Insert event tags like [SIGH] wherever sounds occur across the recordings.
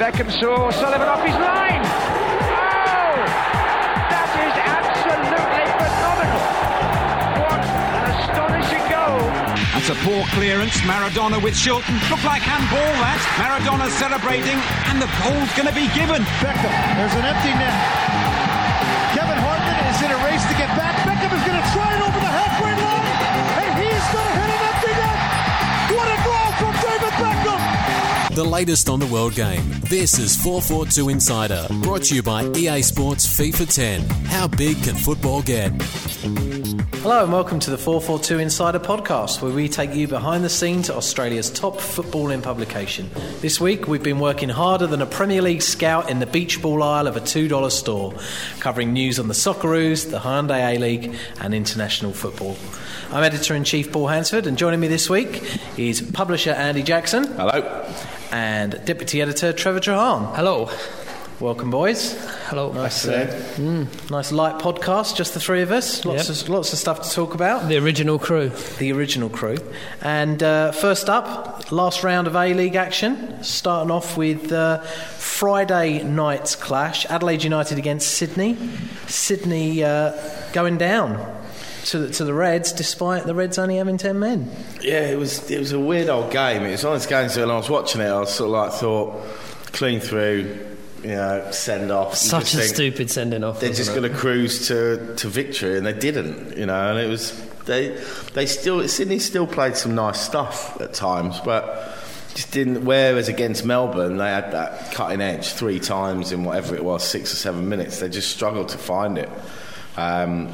Beckham saw Sullivan off his line. Oh! That is absolutely phenomenal. What an astonishing goal. That's a poor clearance. Maradona with Shilton. Look like handball that. Maradona celebrating, and the goal's going to be given. Beckham, there's an empty net. Kevin Hartman is in a race to get back. Beckham is going to try it over The latest on the world game. This is 442 Insider, brought to you by EA Sports FIFA 10. How big can football get? Hello and welcome to the 442 Insider podcast, where we take you behind the scenes to Australia's top footballing publication. This week, we've been working harder than a Premier League scout in the beach ball aisle of a $2 store, covering news on the Socceroos, the Hyundai A League, and international football. I'm editor in chief Paul Hansford, and joining me this week is publisher Andy Jackson. Hello. And deputy editor Trevor Trahan. Hello. Welcome, boys. Hello. Nice, uh, mm, nice light podcast, just the three of us. Lots Yep. of lots of stuff to talk about. The original crew. the original crew. And uh, first up, last round of A League action, starting off with uh, Friday night's clash Adelaide United against Sydney. Sydney uh, going down. To the, to the Reds, despite the Reds only having 10 men. Yeah, it was it was a weird old game. It was one of those games when I was watching it, I was sort of like thought clean through, you know, send off. Such a think stupid sending off. They're just going to cruise to, to victory, and they didn't. You know, and it was they they still Sydney still played some nice stuff at times, but just didn't. Whereas against Melbourne, they had that cutting edge three times in whatever it was, six or seven minutes. They just struggled to find it. Um,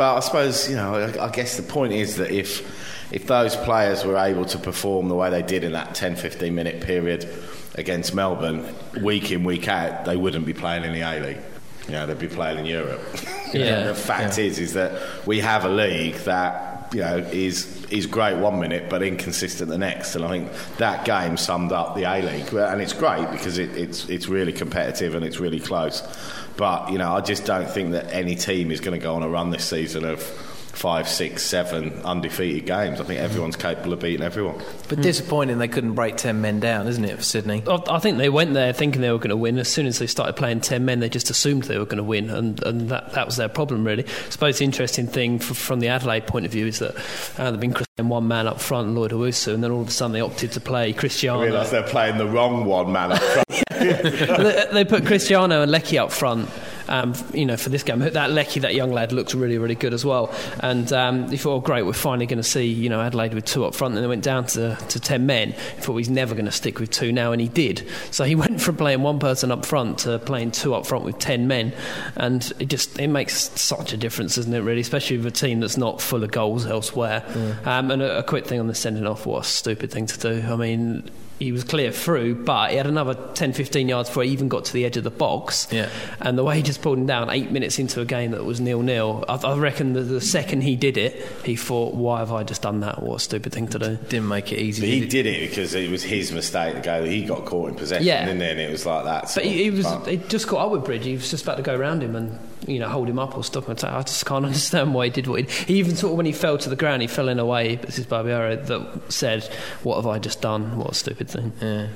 but I suppose you know. I, I guess the point is that if if those players were able to perform the way they did in that 10, 15 minute period against Melbourne, week in week out, they wouldn't be playing in the A League. You know, they'd be playing in Europe. [LAUGHS] Yeah, the fact is, is that we have a league that you know is is great one minute but inconsistent the next, and I think that game summed up the A League, and it's great because it, it's it's really competitive and it's really close. But you know, I just don't think that any team is going to go on a run this season of five, six, seven undefeated games. I think everyone's capable of beating everyone. But disappointing they couldn't break 10 men down, isn't it, for Sydney? I I think they went there thinking they were going to win. As soon as they started playing 10 men, they just assumed they were going to win, and, and that, that was their problem, really. I suppose the interesting thing f- from the Adelaide point of view is that uh, they've been playing one man up front, Lloyd Owusu, and then all of a sudden they opted to play I Cristiano. realise they're playing the wrong one, man. up front. [LAUGHS] [LAUGHS] they, they put Cristiano and Leckie up front. Um, you know, for this game, that Leckie, that young lad, looks really, really good as well. And um, you thought, oh, great, we're finally going to see you know Adelaide with two up front. And they went down to, to ten men. You thought he's never going to stick with two now, and he did. So he [LAUGHS] went from playing one person up front to playing two up front with ten men, and it just it makes such a difference, doesn't it? Really, especially with a team that's not full of goals elsewhere. Um, and a, a quick thing on the sending off, what a stupid thing to do. I mean he was clear through, but he had another 10, 15 yards before he even got to the edge of the box. Yeah. And the way he just pulled him down eight minutes into a game that was nil nil, I, I reckon that the second he did it, he thought, why have I just done that? What a stupid thing to do. Didn't make it easy. But did he it? did it because it was his mistake to go. That he got caught in possession, Yeah. didn't he? And it was like that. But he, he was he just caught up with Bridge. He was just about to go around him and you know hold him up or stop him. I just can't [LAUGHS] understand why he did what he did. He even sort of when he fell to the ground, he fell in a way. This is Barbiero that said, "What have I just done? What a stupid thing." Yeah.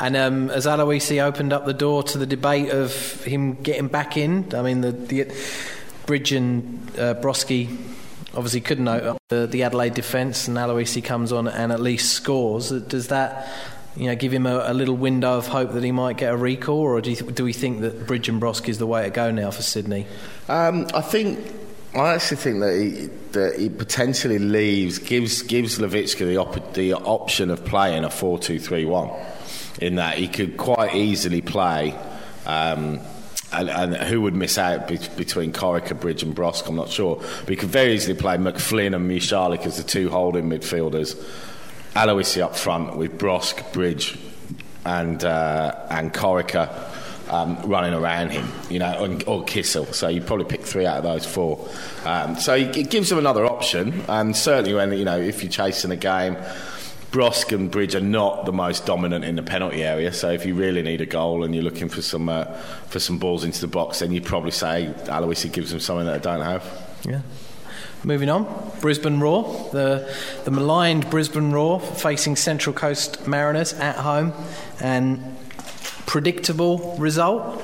And um, as Aloisi opened up the door to the debate of him getting back in, I mean, the, the Bridge and uh, Brosque obviously couldn't open the, the Adelaide defence, and Aloisi comes on and at least scores. Does that, you know, give him a, a little window of hope that he might get a recall, or do, you, do we think that Bridge and Brosque is the way to go now for Sydney? Um, I think. I actually think that he, that he potentially leaves, gives gives Lavicka the, op- the option of playing a 4 2 3 1, in that he could quite easily play. Um, and, and who would miss out be- between Corica, Bridge, and Brosque? I'm not sure. But he could very easily play McFlynn and Musialik as the two holding midfielders. Aloisi up front with Brosque, Bridge, and uh, and Corica um, running around him, you know, and, or Kisel. So you probably pick three out of those four. Um, so it gives them another option, and certainly when you know if you're chasing a game. Brosque and Bridge are not the most dominant in the penalty area, so if you really need a goal and you're looking for some uh, for some balls into the box, then you'd probably say Aloisi gives them something that they don't have. Yeah. Moving on, Brisbane Roar, the the maligned Brisbane Roar facing Central Coast Mariners at home, and predictable result?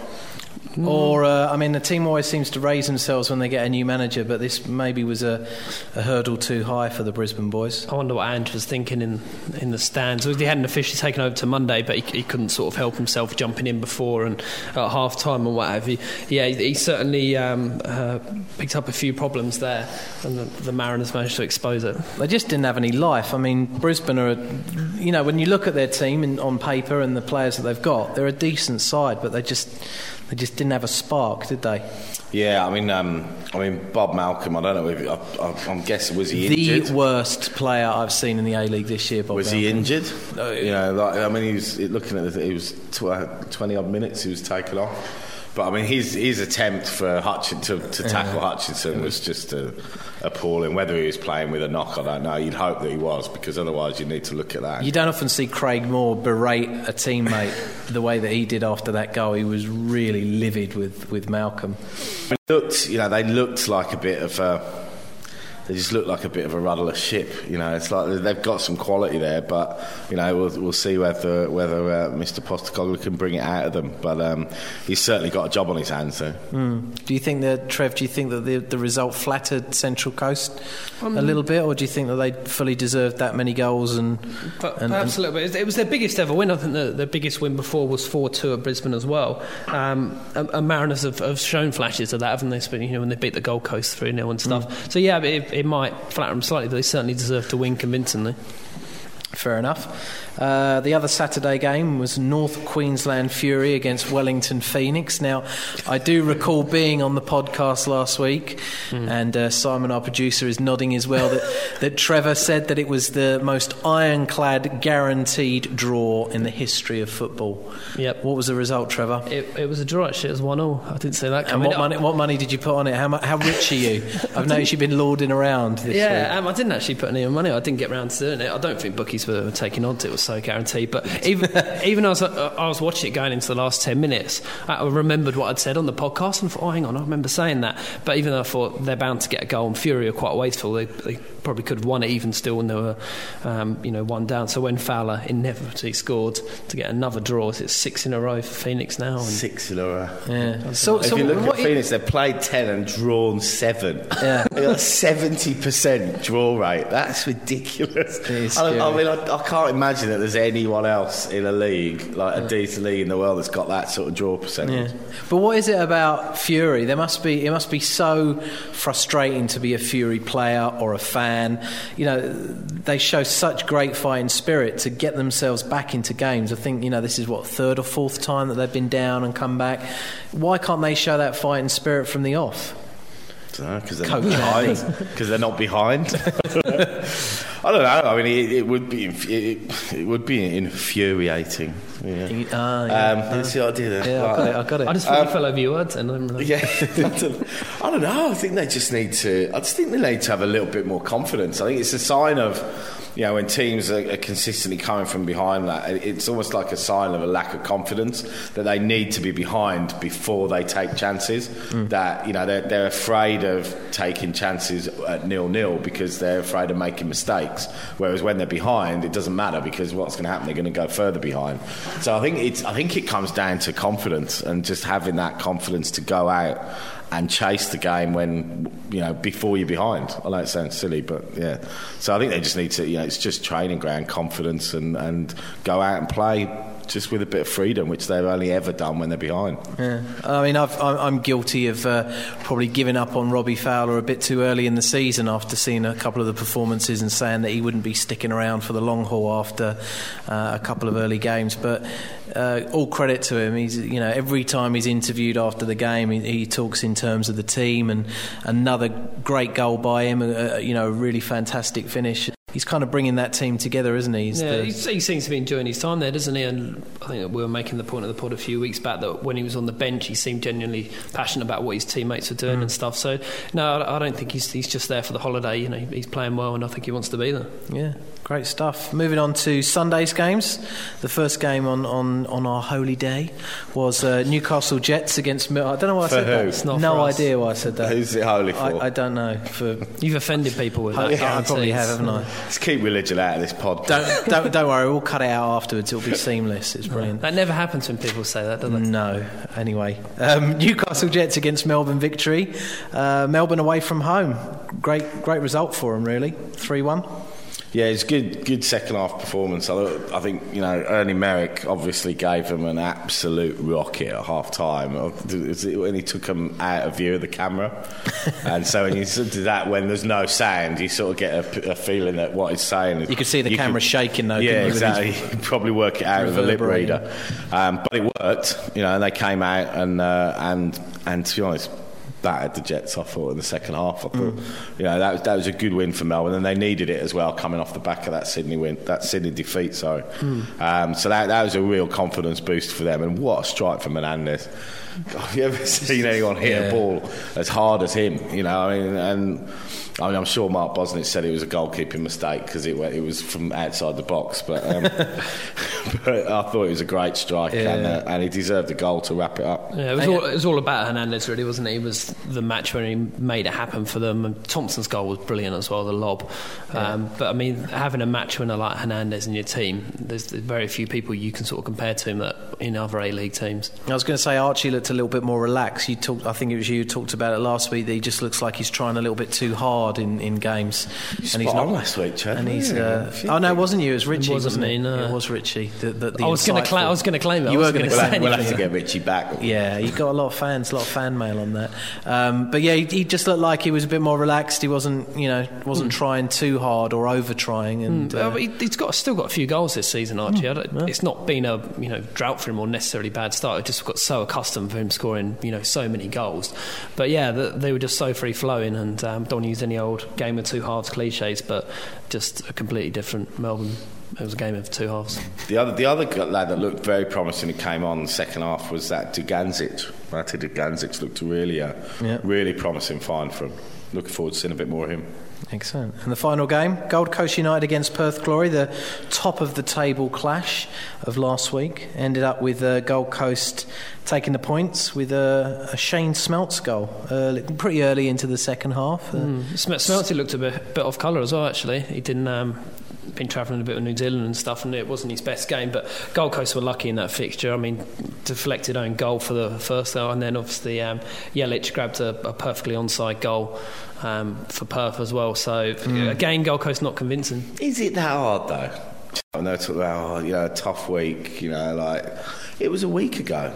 Or, uh, I mean, the team always seems to raise themselves when they get a new manager, but this maybe was a, a hurdle too high for the Brisbane boys. I wonder what Ange was thinking in, in the stands. He hadn't officially taken over to Monday, but he, he couldn't sort of help himself jumping in before and at half time and what have you. Yeah, he, he certainly um, uh, picked up a few problems there, and the, the Mariners managed to expose it. They just didn't have any life. I mean, Brisbane are, you know, when you look at their team in, on paper and the players that they've got, they're a decent side, but they just they just didn't have a spark, did they? Yeah, I mean, um, I mean, Bob Malcolm. I don't know. If, I, I, I'm guessing was he the injured? worst player I've seen in the A League this year. Bob was he Malcolm. injured? you know, like, I mean, he was looking at it. He was tw- twenty odd minutes. He was taken off. But I mean, his his attempt for Hutchinson to, to tackle Hutchinson was just uh, appalling. Whether he was playing with a knock, I don't know. You'd hope that he was, because otherwise you need to look at that. You don't often see Craig Moore berate a teammate the way that he did after that goal. He was really livid with, with Malcolm. It looked, you know, they looked like a bit of a. They just look like a bit of a rudderless ship, you know. It's like they've got some quality there, but you know we'll, we'll see whether whether uh, Mr. Postecoglou can bring it out of them. But um, he's certainly got a job on his hands there. Do you think that, Trev, do you think that the, the result flattered Central Coast a little bit, or do you think that they fully deserved that many goals? And, But and- perhaps a little bit. It was their biggest ever win. I think the, their biggest win before was 4 2 at Brisbane as well. Um, and, and Mariners have, have shown flashes of that, haven't they? But, you know, when they beat the Gold Coast 3 0 and stuff. So, yeah, it, it might flatter them slightly, but they certainly deserve to win convincingly. Fair enough. Uh, the other Saturday game was North Queensland Fury against Wellington Phoenix. Now, I do recall being on the podcast last week, and uh, Simon, our producer, is nodding as well that, [LAUGHS] that Trevor said that it was the most ironclad, guaranteed draw in the history of football. Yep. What was the result, Trevor? It, it was a draw, actually. It was 1 0. I didn't say that And what money, what money did you put on it? How, how rich are you? [LAUGHS] I've noticed you've been lording around this week. Yeah, um, I didn't actually put any money. I didn't get round to doing it. I don't think bookies were taking it. It was so guaranteed. But even [LAUGHS] even as I, I was watching it going into the last ten minutes, I remembered what I'd said on the podcast and thought, oh, hang on, I remember saying that. But even though I thought they're bound to get a goal, and Fury are quite wasteful, they, they probably could have won it even still when they were, um, you know, one down. So when Fowler inevitably scored to get another draw, it's six in a row for Phoenix now. And Six in a row. Yeah. So, If so you look at Phoenix, they've played 10 and drawn 7. Yeah. [LAUGHS] They got a 70% draw rate. That's ridiculous. I, I mean, I, I can't imagine that there's anyone else in a league, like a decent league in the world, that's got that sort of draw percentage. Yeah. But what is it about Fury? There must be it must be so frustrating to be a Fury player or a fan. You know, they show such great fighting spirit to get themselves back into games. I think you know this is what third or fourth time that they've been down and come back. Why can't they show that fighting spirit from the off? Because they're, Coach not behind. [LAUGHS] Because they're not behind. [LAUGHS] I don't know. I mean, it, it would be it, it would be infuriating. Yeah. Ah, yeah. Um, you see what I did there? yeah, I got it. I got it. I just thought you fell over your words. And I'm like, Yeah, [LAUGHS] I don't know. I think they just need to. I just think they need to have a little bit more confidence. I think it's a sign of, you know, when teams are, are consistently coming from behind. That it's almost like a sign of a lack of confidence that they need to be behind before they take chances. Mm. That you know they're, they're afraid of taking chances at nil nil because they're afraid of making mistakes. Whereas when they're behind, it doesn't matter because what's going to happen? They're going to go further behind. So I think it's. I think it comes down to confidence and just having that confidence to go out and chase the game when you know before you're behind. I know it sounds silly, but yeah. So I think they just need to. You know, it's just training ground confidence and and go out and play just with a bit of freedom, which they've only ever done when they're behind. Yeah. I mean, I'm, I'm guilty of uh, probably giving up on Robbie Fowler a bit too early in the season after seeing a couple of the performances and saying that he wouldn't be sticking around for the long haul after uh, a couple of early games. But uh, all credit to him. He's, you know, every time he's interviewed after the game, he, he talks in terms of the team and another great goal by him. Uh, you know, a really fantastic finish. He's kind of bringing that team together, isn't he? He's Yeah, the- he, seems to be enjoying his time there, doesn't he? And I think we were making the point of the pod a few weeks back that when he was on the bench, he seemed genuinely passionate about what his teammates were Mm. doing and stuff. So, no, I I don't think he's, he's just there for the holiday. You know, he's playing well, and I think he wants to be there. Yeah, great stuff. Moving on to Sunday's games. The first game on, on, on our holy day was uh, Newcastle Jets against. Mil- I don't know why I For said who? that. It's not no for us. idea why I said that. Who's it holy for? I, I don't know. For [LAUGHS] You've offended people with I, that. I probably have, haven't I? Let's keep religion out of this pod. Don't, don't, don't worry, we'll cut it out afterwards. It'll be seamless. It's brilliant. That never happens when people say that, does it? No. Anyway, um, Newcastle Jets against Melbourne victory. Uh, Melbourne away from home. Great, great result for them, really. Three-one. Yeah, it's good, good second half performance. I, I think you know Ernie Merrick obviously gave them an absolute rocket at half time when he took them out of view of the camera, [LAUGHS] and so when you do that when there's no sound, you sort of get a, a feeling that what he's saying. Is, You could see the camera shaking though. Yeah, couldn't you, with exactly. his- could [LAUGHS] probably work it out with a lip reader, um, but it worked. You know, and they came out and uh, and and to be honest. Battered the Jets, I thought, in the second half. I thought, you know, that was, that was a good win for Melbourne, and they needed it as well, coming off the back of that Sydney win, that Sydney defeat. Sorry, um, so that, that was a real confidence boost for them. And what a strike from Hernandez! God, have you ever [LAUGHS] seen anyone hit Yeah. a ball as hard as him? You know, I mean, and I mean, I'm sure Mark Bosnich said it was a goalkeeping mistake because it, it was from outside the box, but, um, [LAUGHS] but I thought it was a great strike, and, uh, and he deserved a goal to wrap it up. Yeah, it was, all, it was all about Hernandez, really, wasn't it? He was the match when he made it happen for them. And Thompson's goal was brilliant as well, the lob. Um, but I mean, having a match winner like Hernandez in your team, there's very few people you can sort of compare to him that in other A League teams. I was going to say Archie looked a little bit more relaxed. You talked, I think it was you who talked about it last week. That he just looks like he's trying a little bit too hard in, in games, and he's not last week, Chad. And he's. Uh, oh no, it wasn't you. It was Richie. It wasn't wasn't me, it? no. It was Richie. The, the, the I was going to insightful- claim. I was going to claim it. You were gonna gonna say say We'll have to get Richie back. Yeah, you got a lot of fans, a lot of fan mail on that. Um, but yeah, he, he just looked like he was a bit more relaxed. He wasn't, you know, wasn't trying too hard or over trying. And Well, uh, but he, he's got still got a few goals this season, Archie. I don't- It's not been a you know drought for him or necessarily bad start. I just got so accustomed for him scoring you know so many goals. But yeah, the, they were just so free flowing, and um, don't use any old game of two halves cliches, but just a completely different Melbourne. It was a game of two halves. The other, the other lad that looked very promising who came on the second half was that Dugandzic. Matty Dugandzic looked really, uh, Yeah. really promising find for him. Looking forward to seeing a bit more of him. Excellent. And the final game, Gold Coast United against Perth Glory, the top of the table clash of last week, ended up with uh, Gold Coast taking the points with a, a Shane Smeltz goal, early, pretty early into the second half. Uh, Sm- Smelty looked a bit, bit off colour as well. Actually, he didn't. Um, been travelling a bit with New Zealand and stuff, and it wasn't his best game. But Gold Coast were lucky in that fixture. I mean, deflected own goal for the first goal, and then obviously um, Jelic grabbed a, a perfectly onside goal um, for Perth as well. So again, Gold Coast not convincing. Is it that hard though? I know it's about oh, you know, a tough week. You know, like it was a week ago.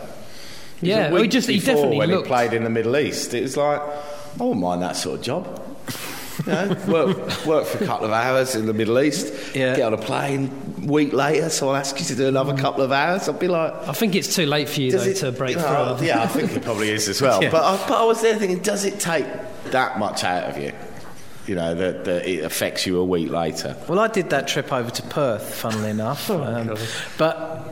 Yeah, a well, he just- he before definitely when looked- he played in the Middle East. It was like I wouldn't mind that sort of job. You know, work, work for a couple of hours in the Middle East, Yeah. get on a plane. Week later, someone asks you to do another couple of hours. I'd be like, I think it's too late for you though to break you know, through. Yeah, I think it probably is as well. [LAUGHS] Yeah. But, I, but I was there thinking, does it take that much out of you? You know, that, that it affects you a week later. Well, I did that trip over to Perth, funnily enough. um, but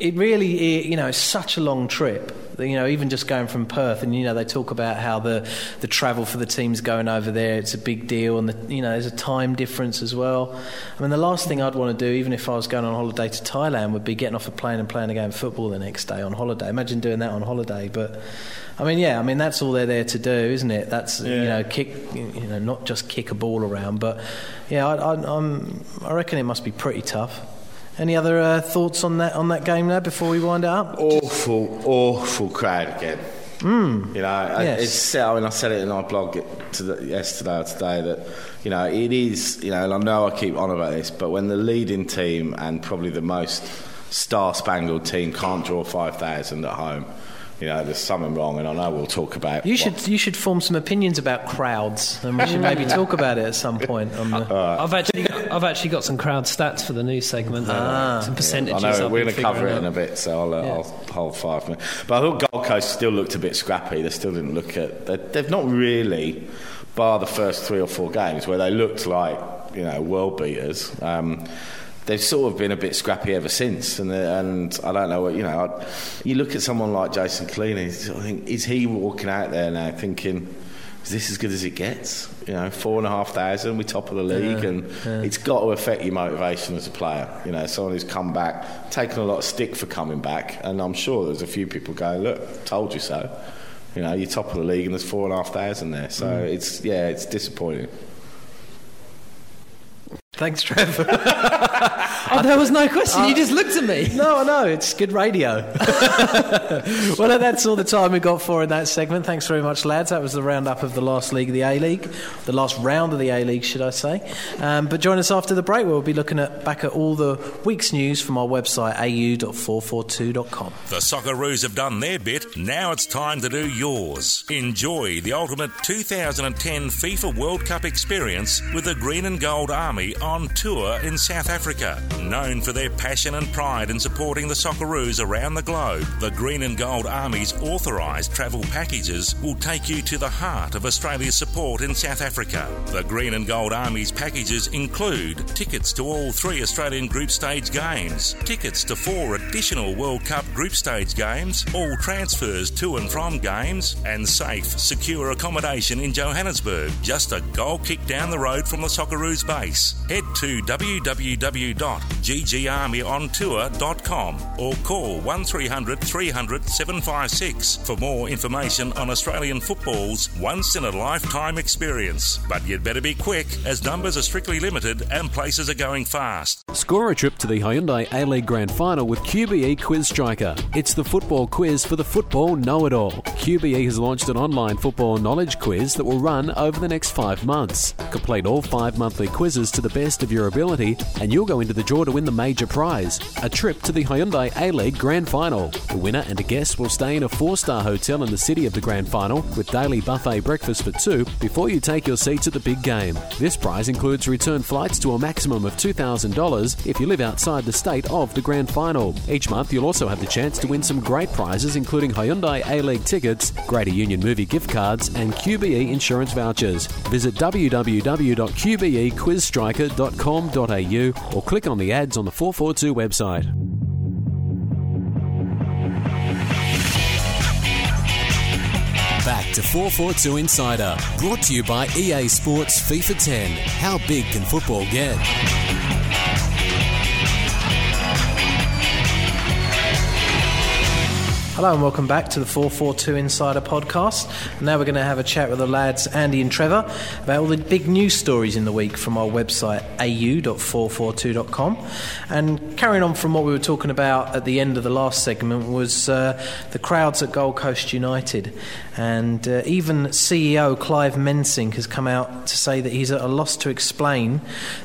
it really, i- you know, it's such a long trip. You know, even just going from Perth, and you know, they talk about how the, the travel for the teams going over there, it's a big deal, and the, you know, there's a time difference as well. I mean, the last thing I'd want to do, even if I was going on holiday to Thailand, would be getting off a plane and playing a game of football the next day on holiday. Imagine doing that on holiday, but. I mean, yeah. I mean, that's all they're there to do, isn't it? That's you know, kick. You know, not just kick a ball around, but yeah, I, I, I'm. I reckon it must be pretty tough. Any other uh, thoughts on that on that game now before we wind it up? Awful, awful crowd again. Mm. You know, I- Yes. it's, I mean, I said it in our blog to the, yesterday or today that, you know, it is, you know, and I know I keep on about this, but when the leading team and probably the most star spangled team can't draw 5,000 at home, you know, there's something wrong, and I know we'll talk about You what- should you should form some opinions about crowds, and we should maybe talk about it at some point. On the, I've actually got, I've actually got some crowd stats for the news segment. uh, some percentages. I know I've we're going to cover it figuring in a bit, so I'll, uh, Yeah. I'll hold five minutes. But I thought Gold Coast still looked a bit scrappy. They still didn't look at. They, they've not really, bar the first three or four games where they looked like you know world beaters. Um, they've sort of been a bit scrappy ever since, and uh, and I don't know what you know. I, you look at someone like Jason Culina. I think is he walking out there now thinking? Is this as good as it gets? You know, four and a half thousand, we're top of the league, and it's got to affect your motivation as a player. You know, someone who's come back, taken a lot of stick for coming back, and I'm sure there's a few people going, "Look, told you so." You know, you're top of the league, and there's four and a half thousand there, so mm. it's yeah, it's disappointing. Thanks, Trev. [LAUGHS] oh, there was no question. you just looked at me. [LAUGHS] No, I know. It's good radio. [LAUGHS] well, that's all the time we got for in that segment. Thanks very much, lads. That was the roundup of the last league of the A League, the last round of the A League, should I say. Um, but join us after the break. We'll be looking at back at all the week's news from our website, au.442.com. The Socceroos have done their bit. Now it's time to do yours. Enjoy the ultimate 2010 FIFA World Cup experience with the Green and Gold Army on tour in South Africa. Known for their passion and pride in supporting the Socceroos around the globe, the Green and Gold Army's authorised travel packages will take you to the heart of Australia's support in South Africa. The Green and Gold Army's packages include tickets to all three Australian group stage games, tickets to four additional World Cup group stage games, all transfers to and from games, and safe, secure accommodation in Johannesburg, just a goal kick down the road from the Socceroos base head to www.ggarmyontour.com or call 1300 300 756 for more information on Australian football's once in a lifetime experience. But you'd better be quick as numbers are strictly limited and places are going fast. Score a trip to the Hyundai A League Grand Final with QBE Quiz Striker. It's the football quiz for the football know it all. QBE has launched an online football knowledge quiz that will run over the next five months. Complete all five monthly quizzes to the best of your ability, and you'll go into the draw to win the major prize a trip to the Hyundai A League Grand Final. The winner and a guest will stay in a four star hotel in the city of the Grand Final with daily buffet breakfast for two before you take your seats at the big game. This prize includes return flights to a maximum of $2,000 if you live outside the state of the Grand Final. Each month, you'll also have the chance to win some great prizes, including Hyundai A League tickets, Greater Union movie gift cards, and QBE insurance vouchers. Visit www.qbequizstriker.com.au or click on the ads on the 442 website. Back to 442 Insider, brought to you by EA Sports FIFA 10. How big can football get? Hello and welcome back to the 442 Insider podcast. Now we're going to have a chat with the lads Andy and Trevor about all the big news stories in the week from our website au.442.com. And carrying on from what we were talking about at the end of the last segment was uh, the crowds at Gold Coast United. And uh, even CEO Clive Mensink has come out to say that he's at a loss to explain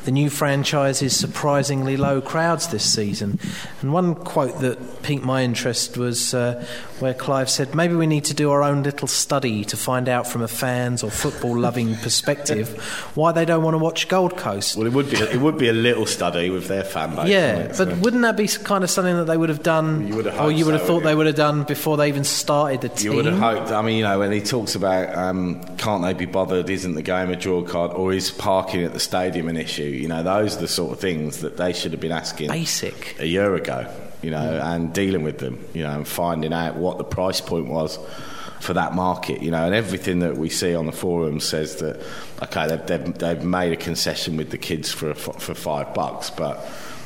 the new franchise's surprisingly low crowds this season. And one quote that piqued my interest was uh, where Clive said, maybe we need to do our own little study to find out from a fans or football loving [LAUGHS] perspective why they don't want to watch Gold Coast. Well, it would be it would be a little study with their fan base. Yeah, it? but So- wouldn't that be kind of something that they would have done, You would have or you would have so, thought they would have done before they even started the team? You would have hoped. I mean, you know, when he talks about um, can't they be bothered? Isn't the game a draw card, or is parking at the stadium an issue? You know, those are the sort of things that they should have been asking Basic. a year ago. You know, and dealing with them. You know, and finding out what the price point was for that market. You know, and everything that we see on the forum says that okay, they've, they've, they've made a concession with the kids for for five bucks, but.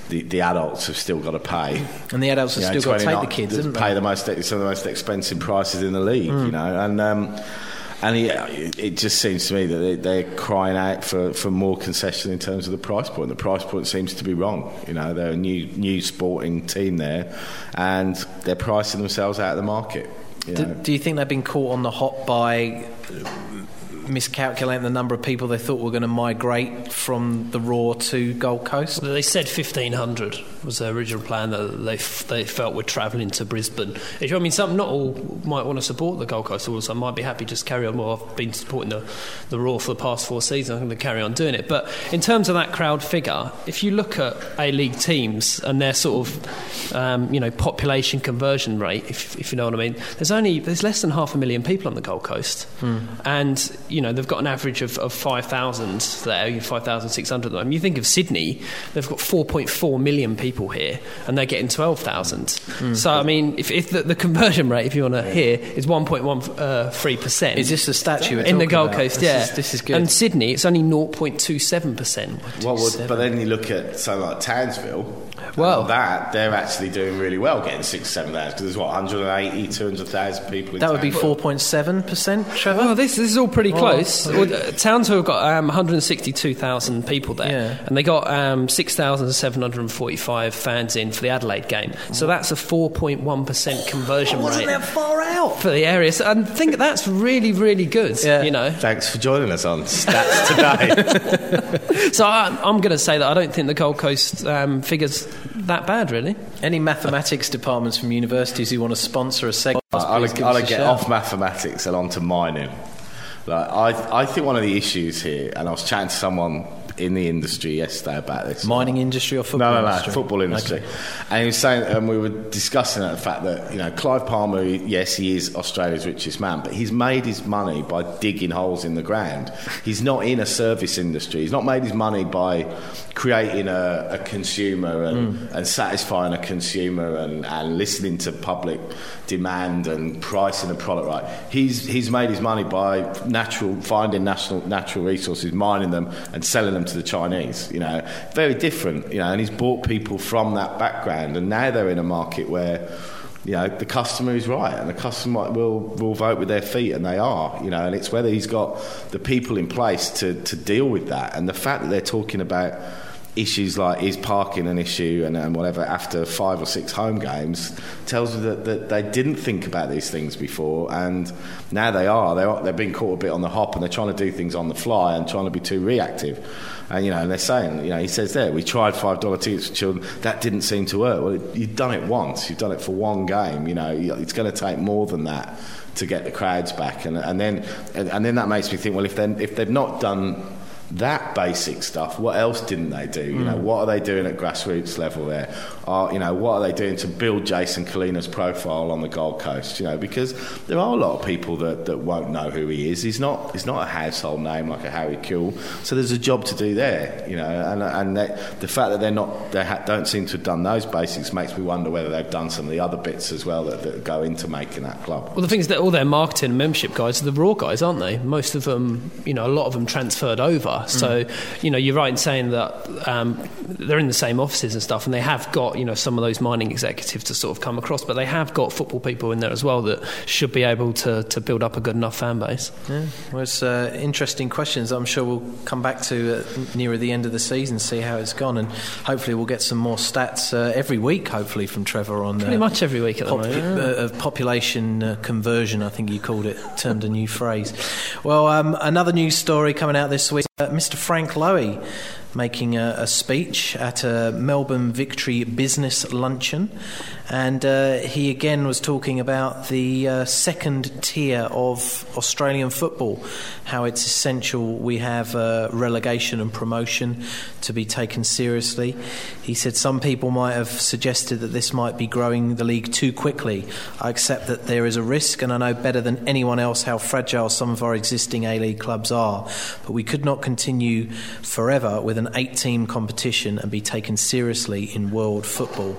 The, the adults have still got to pay. And the adults have You know, still got to take the kids, pay the most some of the most expensive prices in the league, you know, and um, and it, it just seems to me that they, they're crying out for, for more concession in terms of the price point. The price point seems to be wrong. You know, they're a new new sporting team there, and they're pricing themselves out of the market. You Do, do you think they've been caught on the hop by miscalculating the number of people they thought were going to migrate from the Roar to Gold Coast? They said 1,500 was their original plan that they, f- they felt were travelling to Brisbane. If- I mean, some not all might want to support the Gold Coast, or some might be happy just carry on. Well, I've been supporting the, the Roar for the past four seasons, I'm going to carry on doing it. But in terms of that crowd figure, if you look at A League teams and their sort of um, you know population conversion rate, if, if you know what I mean, there's only there's less than half a million people on the Gold Coast, and you know they've got an average of, of 5,000 there, 5,600 of them. You think of Sydney, they've got 4.4 million people here, and they're getting 12,000. Mm. So I mean, if, if the, the conversion rate, if you want to hear, is 1.13 uh, percent. Is this the statue in the Gold about? Coast? This yeah, is- this is good. And Sydney, it's only 0.27 percent. What would, but then you look at something like Townsville. Well- and that they're actually doing really well, getting six, seven thousand. Because there's what 180, 200,000 people. In That would be 4.7%, Trevor? Well, this, this is all pretty Well, close. Well, uh, Townsville have got um, 162,000 people there, Yeah. and they got um, 6,745 fans in for the Adelaide game. So that's a 4.1% conversion rate. Wasn't rate that far out? for the area. So I think that's really, really good. Yeah. You know, Thanks for joining us on Stats Today. [LAUGHS] so I, I'm going to say that I don't think the Gold Coast um, figures that bad, really. Any mathematics departments from universities who want to sponsor a segment? I'll, I'll get shout. off mathematics and onto mining. Like, I, I think one of the issues here, and I was chatting to someone in the industry yesterday about this. Mining industry or football No, no, no, industry? football industry. Okay. And he was saying, and we were discussing the fact that, you know, Clive Palmer, yes, he is Australia's richest man, but he's made his money by digging holes in the ground. He's not in a service industry. He's not made his money by creating a, a consumer and, hmm. and satisfying a consumer and, and listening to public demand and pricing a product right. He's, he's made his money by natural, finding national, natural resources, mining them and selling them to the Chinese. You know, very different. You know, and he's brought people from that background, and now they're in a market where. You know, the customer is right, and the customer will, will vote with their feet, and they are. You know, and it's whether he's got the people in place to, to deal with that, and the fact that they're talking about issues like is parking an issue and, and whatever after five or six home games tells you that, that they didn't think about these things before. And now they are. They're, they're being caught a bit on the hop and they're trying to do things on the fly and trying to be too reactive. And you know and they're saying you know he says there we tried five dollar tickets for children. That didn't seem to work. Well you've done it once. You've done it for one game. You know it's going to take more than that to get the crowds back. And, and then and, and then that makes me think well if, then, if they've not done that basic stuff. What else didn't they do? You know, mm. what are they doing at grassroots level there? Are you know what are they doing to build Jason Culina's profile on the Gold Coast? You know, because there are a lot of people that, that won't know who he is. He's not he's not a household name like a Harry Kewell. So there's a job to do there. You know, and and that, the fact that they're not they ha- don't seem to have done those basics makes me wonder whether they've done some of the other bits as well that, that go into making that club. Well, the thing is that all their marketing and membership guys are the Roar guys, aren't they? Most of them, you know, a lot of them transferred over. So, you know, you're right in saying that um, they're in the same offices and stuff, and they have got, you know, some of those mining executives to sort of come across, but they have got football people in there as well that should be able to, to build up a good enough fan base. Yeah, well, it's uh, interesting questions. I'm sure we'll come back to uh, nearer the end of the season, see how it's gone, and hopefully we'll get some more stats uh, every week. Hopefully from Trevor on Pretty uh, much every week at the moment. yeah. uh, population uh, conversion. I think you called it, termed a new phrase. Well, um, another news story coming out this week: Uh, Mr. Frank Lowy making a, a speech at a Melbourne Victory Business Luncheon, and uh, he again was talking about the uh, second tier of Australian football, how it's essential we have uh, relegation and promotion to be taken seriously. He said some people might have suggested that this might be growing the league too quickly. I accept that there is a risk, and I know better than anyone else how fragile some of our existing A League clubs are. But we could not continue forever with an eight team competition and be taken seriously in world football.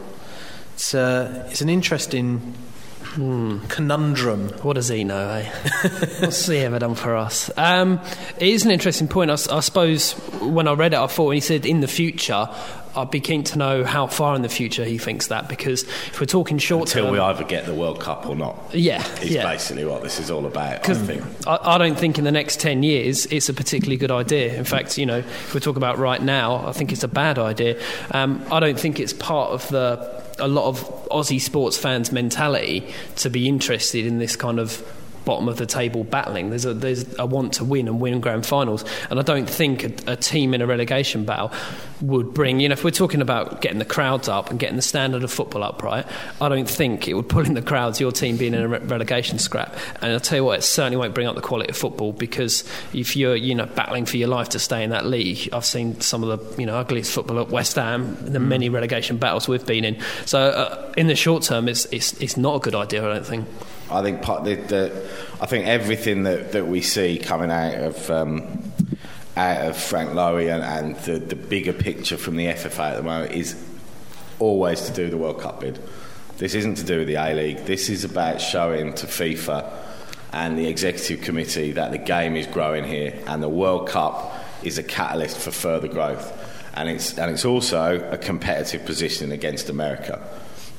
It's, uh, it's an interesting conundrum. What does he know, eh? [LAUGHS] What's he ever done for us? Um, it is an interesting point. I suppose when I read it, I thought when he said in the future, I'd be keen to know how far in the future he thinks that, because if we're talking short Until term. we either get the World Cup or not. yeah, Is yeah. basically what this is all about. I Because think. I, I don't think in the next 10 years it's a particularly good idea. In fact, you know, if we're talking about right now, I think it's a bad idea. Um, I don't think it's part of the a lot of Aussie sports fans' mentality to be interested in this kind of bottom of the table battling. There's a there's a want to win and win grand finals, and I don't think a, a team in a relegation battle would bring. You know, if we're talking about getting the crowds up and getting the standard of football up, right? I don't think it would pull in the crowds. Your team being in a re- relegation scrap, and I'll tell you what, it certainly won't bring up the quality of football because if you're you know battling for your life to stay in that league, I've seen some of the you know ugliest football at West Ham, the many relegation battles we've been in. So uh, in the short term, it's it's it's not a good idea. I don't think. I think part the, the I think everything that, that we see coming out of um, out of Frank Lowy and, and the, the bigger picture from the FFA at the moment is always to do the World Cup bid. This isn't to do with the A League. This is about showing to FIFA and the executive committee that the game is growing here and the World Cup is a catalyst for further growth. And it's and it's also a competitive position against America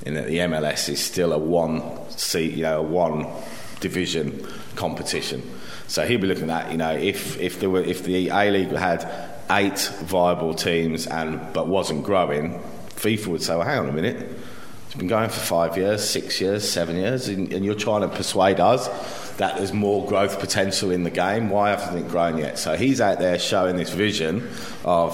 in that the MLS is still a one seat, you know, a one division competition. So he'll be looking at you know if if there were if the A League had eight viable teams and but wasn't growing, FIFA would say, well, hang on a minute, it's been going for five years, six years, seven years, and, and you're trying to persuade us that there's more growth potential in the game. Why hasn't it grown yet? So he's out there showing this vision of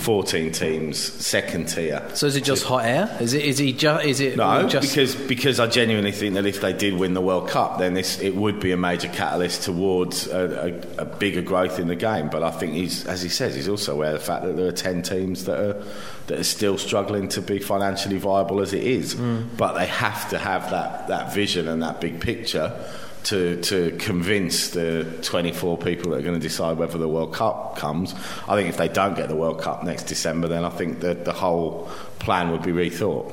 14 teams, second tier. So is it just hot air? Is it? Is he? Ju- is it? No, just because because I genuinely think that if they did win the World Cup, then this it would be a major catalyst towards a, a, a bigger growth in the game. But I think he's, as he says, he's also aware of the fact that there are ten teams that are that are still struggling to be financially viable as it is. Mm. But they have to have that that vision and that big picture to, to convince the 24 people that are going to decide whether the World Cup comes. I think if they don't get the World Cup next December, then I think that the whole plan would be rethought.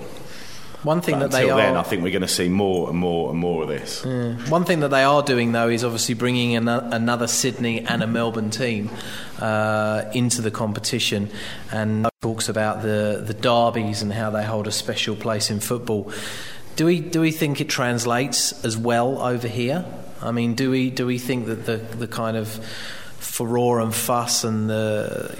one thing But that they until are. then, I think we're going to see more and more and more of this. One thing that they are doing, though, is obviously bringing an- another Sydney and a Melbourne team uh, into the competition, and talks about the the derbies and how they hold a special place in football. Do we do we think it translates as well over here? I mean, do we do we think that the the kind of furore and fuss and the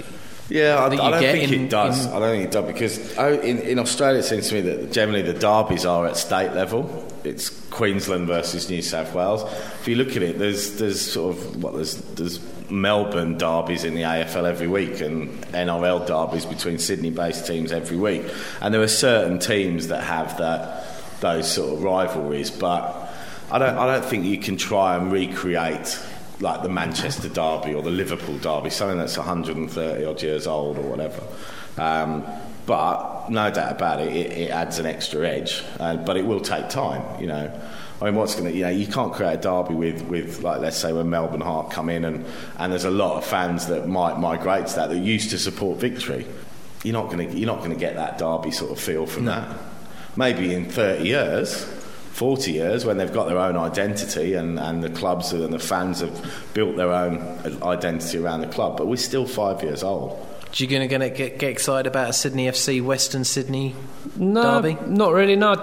Yeah, I, I don't think in- it does. in- I don't think it does because oh, in, in Australia it seems to me that generally the derbies are at state level. It's Queensland versus New South Wales. If you look at it, there's there's sort of what there's there's Melbourne derbies in the AFL every week and NRL derbies between Sydney-based teams every week, and there are certain teams that have that those sort of rivalries, but. I don't, I don't think you can try and recreate like the Manchester Derby or the Liverpool Derby, something that's 130 odd years old or whatever. Um, but no doubt about it, it, it adds an extra edge. Uh, but it will take time, you know. I mean, what's going to, you know, you can't create a derby with, with, like, let's say when Melbourne Heart come in and, and there's a lot of fans that might migrate to that that used to support victory. You're not going to, you're not going to get that derby sort of feel from that. Maybe in 30 years, 40 years when they've got their own identity and, and the clubs and the fans have built their own identity around the club. But we're still five years old. Are you going to get, get excited about a Sydney FC Western Sydney No, derby? not really. No, I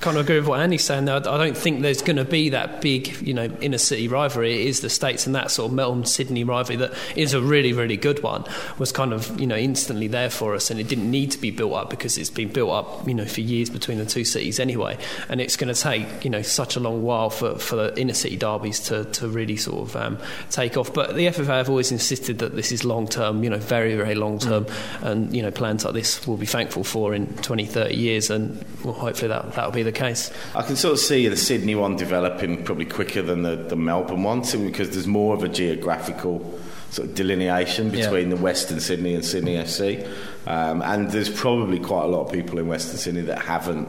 kind of agree with what Andy's saying. There, I don't think there's going to be that big, you know, inner city rivalry. It is the states and that sort of Melbourne Sydney rivalry that is a really, really good one. Was kind of, you know, instantly there for us, and it didn't need to be built up because it's been built up, you know, for years between the two cities anyway. And it's going to take, you know, such a long while for, for the inner city derbies to, to really sort of um, take off. But the FFA have always insisted that this is long term, you know, very, very long term, and you know, plans like this will be thankful for in 20, 30 years, and well, hopefully that that'll be the case. I can sort of see the Sydney one developing probably quicker than the, the Melbourne one, because there's more of a geographical sort of delineation between the Western Sydney and Sydney FC. Um, and there's probably quite a lot of people in Western Sydney that haven't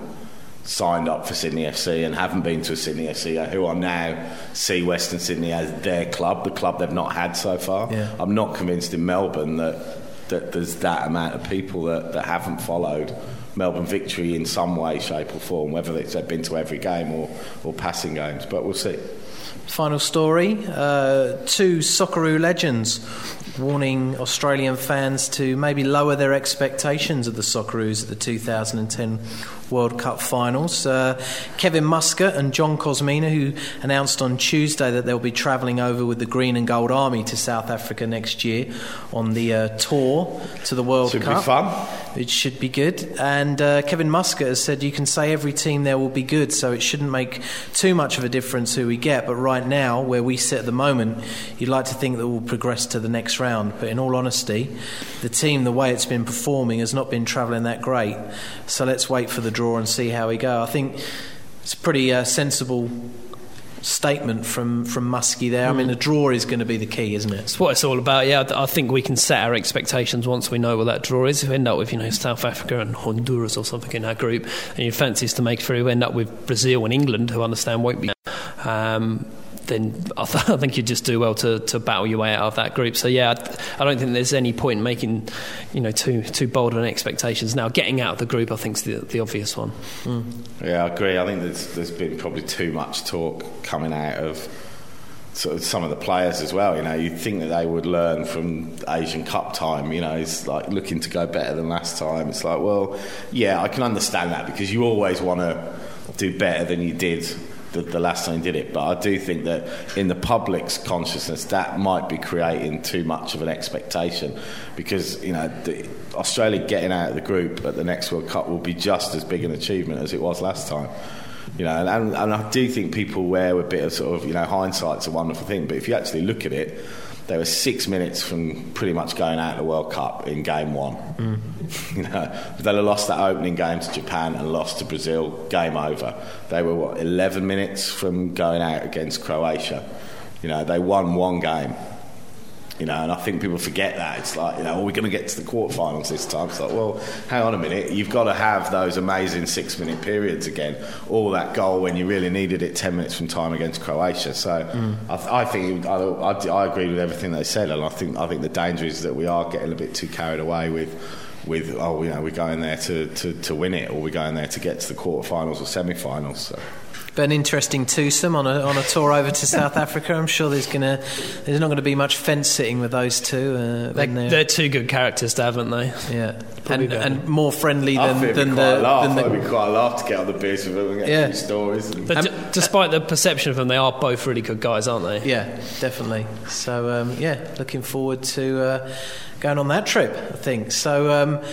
signed up for Sydney FC and haven't been to a Sydney FC who are now see Western Sydney as their club, the club they've not had so far. Yeah. I'm not convinced in Melbourne that, that there's that amount of people that, that haven't followed Melbourne victory in some way, shape or form, whether it's they've been to every game or, or passing games, but we'll see. Final story uh, two Socceroo legends warning Australian fans to maybe lower their expectations of the Socceroos at the 2010 World Cup finals. Uh, Kevin Muscat and John Kosmina, who announced on Tuesday that they'll be travelling over with the Green and Gold Army to South Africa next year on the uh, tour to the World Should be Cup. fun. It should be good. And uh, Kevin Muscat has said you can say every team there will be good, so it shouldn't make too much of a difference who we get. But right now, where we sit at the moment, you'd like to think that we'll progress to the next round. But in all honesty, the team, the way it's been performing, has not been travelling that great. So let's wait for the draw and see how we go. I think it's a pretty uh, sensible statement from, from Muskie there. I mean, the draw is going to be the key, isn't it? It's what it's all about. Yeah, I I think we can set our expectations once we know what that draw is. If we end up with you know South Africa and Honduras or something in our group, and your fancies to make through, we end up with Brazil and England, who understand won't be. Um, then I, th- [LAUGHS] I think you'd just do well to, to battle your way out of that group. So yeah, I, I don't think there's any point in making, you know, too too bold on expectations. Now, getting out of the group, I think, is the, the obvious one. Hmm. Yeah, I agree. I think there's, there's been probably too much talk coming out of sort of some of the players as well. You know, you'd think that they would learn from Asian Cup time. You know, it's like looking to go better than last time. It's like, well, yeah, I can understand that because you always want to do better than you did the, the last time he did it. But I do think that in the public's consciousness, that might be creating too much of an expectation because you know the, Australia getting out of the group at the next World Cup will be just as big an achievement as it was last time. You know, and, and, and I do think people wear a bit of sort of you know hindsight's a wonderful thing, but if you actually look at it they were six minutes from pretty much going out of the World Cup in game one. Mm. [LAUGHS] you know, they'd have lost that opening game to Japan and lost to Brazil, game over. They were what 11 minutes from going out against Croatia. You know, they won one game you know, and I think people forget that. It's like, you know, well, we're going to get to the quarterfinals this time. It's like, well, hang on a minute. You've got to have those amazing six minute periods again. All that goal when you really needed it 10 minutes from time against Croatia. So mm. I, I, think I, I, I agree with everything they said. And I think, I think the danger is that we are getting a bit too carried away with with oh you know we're going there to, to, to win it or we're going there to get to the quarterfinals or semi-finals so but an interesting twosome on a on a tour over to South Africa. I'm sure there's gonna there's not going to be much fence sitting with those two. Uh, they, they're, they're two good characters, to haven't they? Yeah, and, and, more friendly than, than the. Laugh. Than the I'd be quite a laugh to get on the beach with them and get yeah. a few stories. And... But d- despite the perception of them, they are both really good guys, aren't they? Yeah, definitely. So um, yeah, looking forward to uh, going on that trip. I think so. Um,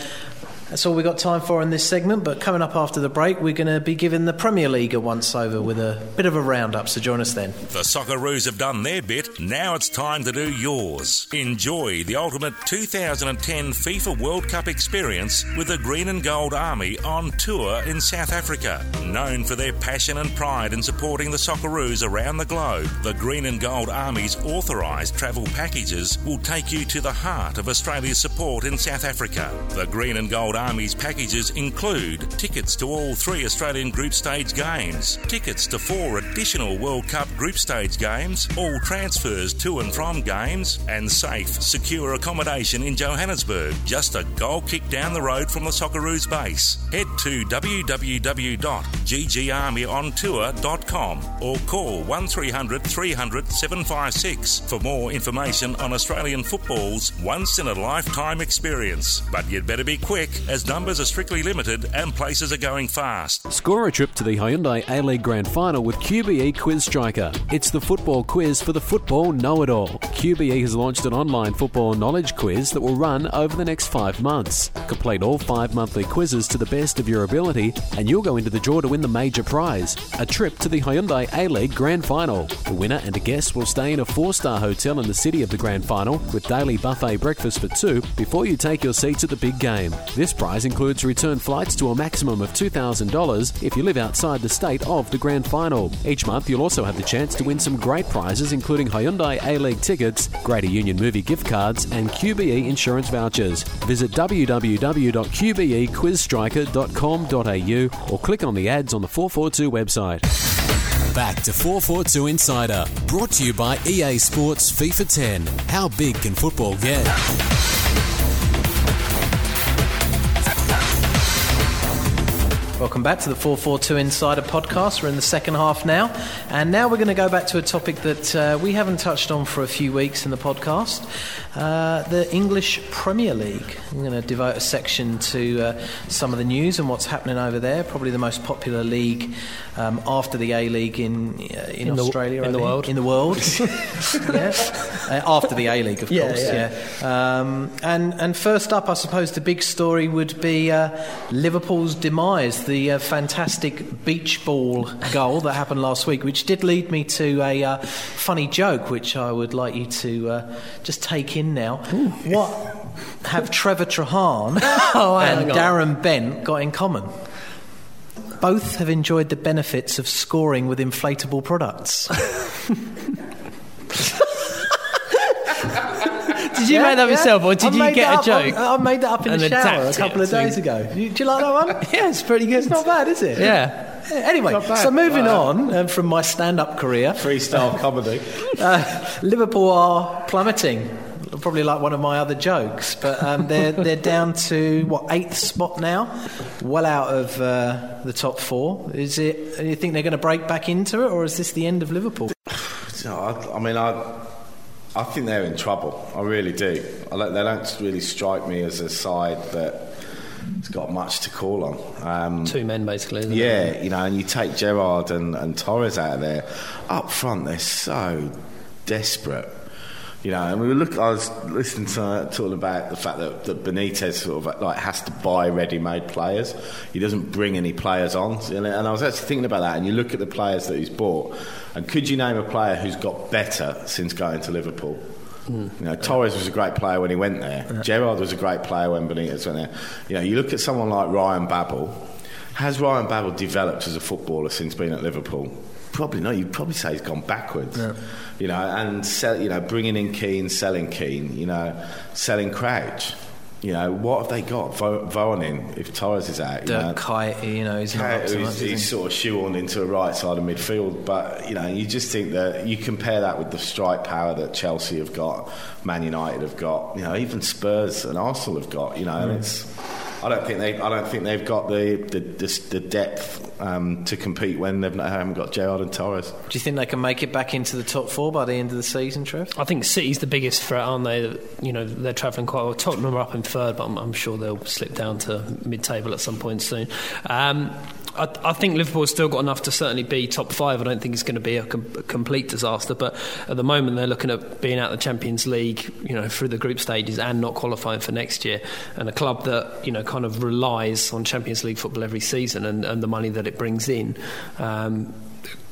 that's all we've got time for in this segment, but coming up after the break, we're going to be giving the Premier League a once over with a bit of a roundup, so join us then. The Socceroos have done their bit, now it's time to do yours. Enjoy the ultimate 2010 FIFA World Cup experience with the Green and Gold Army on tour in South Africa. Known for their passion and pride in supporting the Socceroos around the globe, the Green and Gold Army's authorised travel packages will take you to the heart of Australia's support in South Africa. The Green and Gold Army's packages include tickets to all three Australian group stage games, tickets to four additional World Cup group stage games, all transfers to and from games, and safe, secure accommodation in Johannesburg, just a goal kick down the road from the Socceroos base. Head to www.ggarmyontour.com or call 1300 300 756 for more information on Australian football's once in a lifetime experience. But you'd better be quick as numbers are strictly limited and places are going fast. Score a trip to the Hyundai A League Grand Final with QBE Quiz Striker. It's the football quiz for the football know it all. QBE has launched an online football knowledge quiz that will run over the next five months. Complete all five monthly quizzes to the best of your ability, and you'll go into the draw to win the major prize a trip to the Hyundai A League Grand Final. The winner and a guest will stay in a four star hotel in the city of the Grand Final with daily buffet breakfast for two before you take your seats at the big game. This prize includes return flights to a maximum of $2,000 if you live outside the state of the Grand Final. Each month, you'll also have the chance to win some great prizes, including Hyundai A League tickets, Greater Union movie gift cards, and QBE insurance vouchers. Visit www.qbequizstriker.com.au or click on the ads on the 442 website. Back to 442 Insider, brought to you by EA Sports FIFA 10. How big can football get? Welcome back to the 442 Insider podcast. We're in the second half now, and now we're going to go back to a topic that uh, we haven't touched on for a few weeks in the podcast uh, the English Premier League. I'm going to devote a section to uh, some of the news and what's happening over there. Probably the most popular league um, after the A League in, uh, in, in, Australia. The, in the world. In the world. [LAUGHS] yeah. Uh, after the A League, of yeah, course. Yeah. yeah. Um, and, and first up, I suppose the big story would be Liverpool's demise the uh, fantastic beach ball goal that happened last week, which did lead me to a uh, funny joke, which I would like you to uh, just take in now. Ooh. What have Trevor Trahan [LAUGHS] oh, and Darren Bent got in common? Both have enjoyed the benefits of scoring with inflatable products. [LAUGHS] Did you yeah, make that yeah. yourself, or did I you get a joke? I, I, made that up in the shower a couple of days ago. Do you, do you like that one? [LAUGHS] yeah, it's pretty good. It's not bad, is it? Yeah. Anyway, so moving wow. on um, from my stand-up career, freestyle comedy, uh, Liverpool are plummeting. Probably like one of my other jokes, but um, they're they're down to what eighth spot now, well out of uh, the top four. Is it? Do you think they're going to break back into it, or is this the end of Liverpool? [SIGHS] I, I mean, I I think they're in trouble. I really do. I, they don't really strike me as a side that has got much to call on. Um, Two men, basically. isn't it? yeah, you know, and you take Gerrard and, and Torres out of there. Up front, they're so desperate. You know, and we were look. I was listening to talking about the fact that, that Benitez sort of like has to buy ready-made players. He doesn't bring any players on, and I was actually thinking about that. And you look at the players that he's bought, and could you name a player who's got better since going to Liverpool? Hmm. You know, Torres was a great player when he went there. Gerrard was a great player when Benitez went there. You know, you look at someone like Ryan Babel. Has Ryan Babel developed as a footballer since being at Liverpool? Probably not. You'd probably say he's gone backwards. You know, and sell, you know, bringing in Keane, selling Keane. You know, selling Crouch. You know, what have they got? Vo- Voronin, if Torres is out. You know, Dirk Kuyt, you know, he's not up to much, is he's sort of shoehorned into the right side of midfield, but you know, you just think that you compare that with the strike power that Chelsea have got, Man United have got, you know, even Spurs and Arsenal have got, you know, and mm. it's. I don't think they. I don't think they've got the the, the, the depth um, to compete when they've not, haven't got Gerrard and Torres. Do you think they can make it back into the top four by the end of the season, Trev? I think City's the biggest threat, aren't they? You know, they're travelling quite well. Tottenham are up in third, but I'm, I'm sure they'll slip down to mid-table at some point soon. Um, I, I think Liverpool's still got enough to certainly be top five. I don't think it's going to be a, com- a complete disaster, but at the moment they're looking at being out of the Champions League, you know, through the group stages and not qualifying for next year. And a club that you know kind of relies on Champions League football every season and, and the money that it brings in. Um,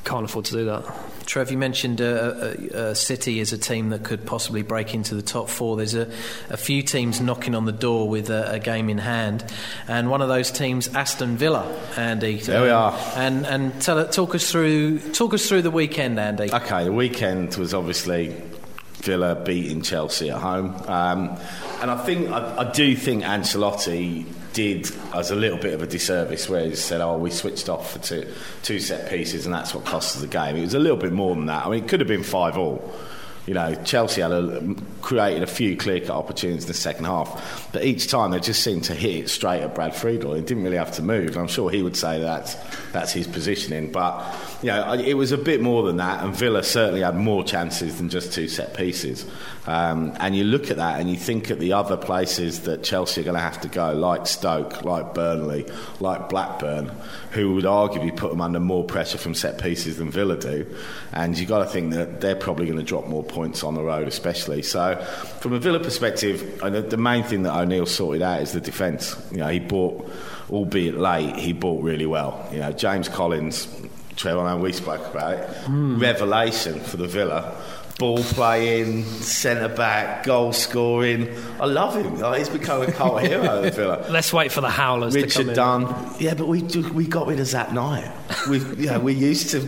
can't afford to do that. Trev, you mentioned uh, uh, City as a team that could possibly break into the top four. There's a, a few teams knocking on the door with a, a game in hand, and one of those teams, Aston Villa. Andy, There we are. And and tell, talk us through talk us through the weekend, Andy. Okay, the weekend was obviously Villa beating Chelsea at home, um, and I think I, I do think Ancelotti did us a little bit of a disservice where he said, "Oh, we switched off for two, two set pieces, and that's what cost us the game." It was a little bit more than that. I mean, it could have been five all. You know, Chelsea had a, created a few clear-cut opportunities in the second half, but each time they just seemed to hit it straight at Brad Friedel. He didn't really have to move. And I'm sure he would say that that's his positioning, but you know, it was a bit more than that. And Villa certainly had more chances than just two set pieces. Um, and you look at that and you think at the other places that Chelsea are going to have to go, like Stoke, like Burnley, like Blackburn, who would arguably put them under more pressure from set pieces than Villa do. And you've got to think that they're probably going to drop more points on the road, especially. So, from a Villa perspective, I the main thing that O'Neill sorted out is the defence. You know, he bought, albeit late, he bought really well. You know, James Collins, Trevor, I know we spoke about it, hmm. revelation for the Villa. Ball playing, centre back, goal scoring. I love him. Like, he's become a cult hero of Villa. [LAUGHS] Let's wait for the howlers to come Richard. Dunne. Yeah, but we we got rid of Zat Knight. We you know, we used to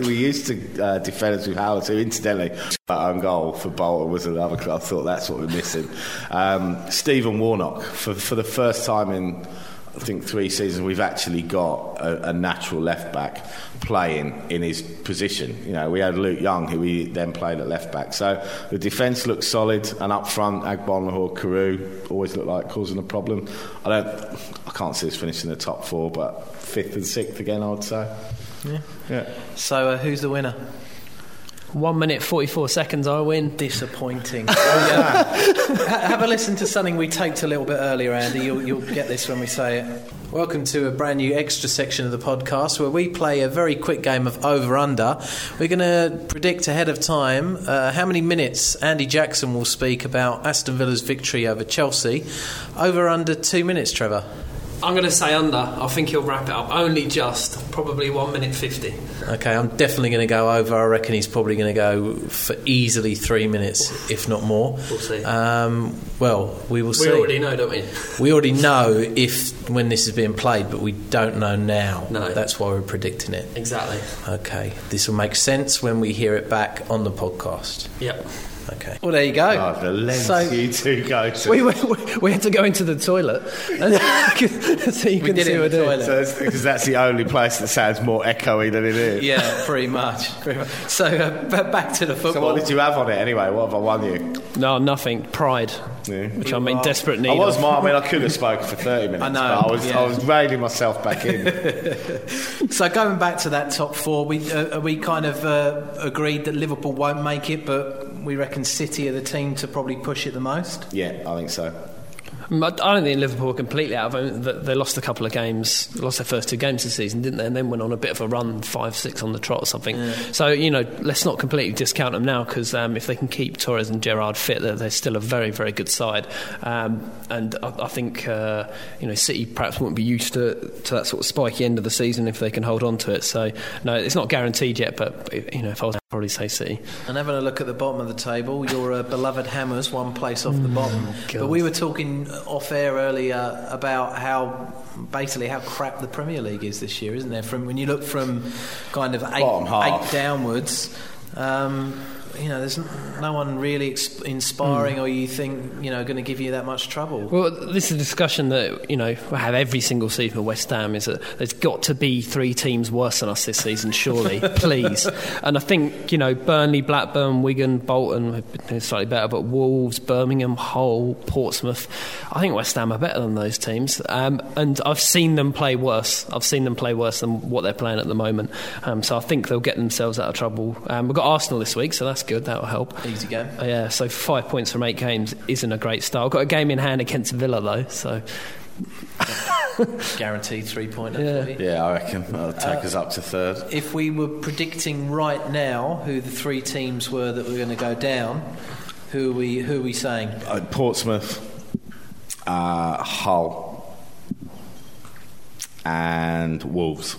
we used to uh, defend us with Howard, who incidentally that own goal for Bolton was another club. I thought that's what we're missing. Um, Stephen Warnock for for the first time in. I think three seasons we've actually got a, a natural left back playing in his position. You know, we had Luke Young who we then played at left back. So the defence looked solid, and up front, Agbonlahor, Carew always looked like causing a problem. I don't, I can't see us finishing the top four, but fifth and sixth again, I would say. Yeah. Yeah. So, uh, who's the winner? One minute, 44 seconds, I win. Disappointing. [LAUGHS] Oh, yeah. Ha- Have a listen to something we taped a little bit earlier, Andy. You'll, you'll get this when we say it. Welcome to a brand new extra section of the podcast where we play a very quick game of over under. We're going to predict ahead of time uh, how many minutes Andy Jackson will speak about Aston Villa's victory over Chelsea. Over under two minutes, Trevor. I'm going to say under. I think he'll wrap it up. Only just. Probably 1 minute 50. Okay, I'm definitely going to go over. I reckon he's probably going to go for easily three minutes, if not more. We'll see. Um, well, we will We see. We already know, don't we? We already know if when this is being played, but we don't know now. No. That's why we're predicting it. Exactly. Okay, this will make sense when we hear it back on the podcast. Yep. Okay. Well, there you go. Oh, the lengths So- you two go to. We, we, we had to go into the toilet and [LAUGHS] so you We can did see it in the we're toilet. So it's- because that's the only place that sounds more echoey than it is. Yeah, pretty much. Pretty much. So, uh, back to the football. So what did you have on it anyway? What have I won you? No, nothing. Pride. Yeah. Which I'm in desperate need I was, of. I mean, I [LAUGHS] could have spoken for 30 minutes, I know, but I was, yeah. I was reining myself back in. [LAUGHS] So going back to that top four, we uh, we kind of uh, agreed that Liverpool won't make it, but we reckon City are the team to probably push it the most. yeah, I think so. I don't think Liverpool were completely out of it. They lost a couple of games, lost their first two games this season, didn't they? And then went on a bit of a run, five, six on the trot or something. Yeah. So, you know, let's not completely discount them now because um, if they can keep Torres and Gerrard fit, they're, they're still a very, very good side. Um, and I, I think, uh, you know, City perhaps won't be used to, to that sort of spiky end of the season if they can hold on to it. So, no, it's not guaranteed yet, but, you know, if I was probably say City. And having a look at the bottom of the table, your uh, beloved Hammers, one place off the mm, bottom. but we were talking off air earlier about how basically how crap the Premier League is this year, isn't there? From when you look from kind of eight, eight downwards. Um, you know, there's no one really inspiring, mm. or you think you know going to give you that much trouble. Well, this is a discussion that you know we have every single season with West Ham. Is that there's got to be three teams worse than us this season, surely, [LAUGHS] please. And I think you know Burnley, Blackburn, Wigan, Bolton been slightly better, but Wolves, Birmingham, Hull, Portsmouth. I think West Ham are better than those teams, um, and I've seen them play worse. I've seen them play worse than what they're playing at the moment. Um, so I think they'll get themselves out of trouble. Um, we've got Arsenal this week, so that's good. That'll help. Easy game. Uh, yeah, so five points from eight games isn't a great start. I've got a game in hand against Villa though, so. [LAUGHS] Guaranteed three pointer. Yeah. yeah, I reckon that'll take uh, us up to third. If we were predicting right now who the three teams were that were going to go down, who are we who are we saying? Uh, Portsmouth, uh, Hull, and Wolves.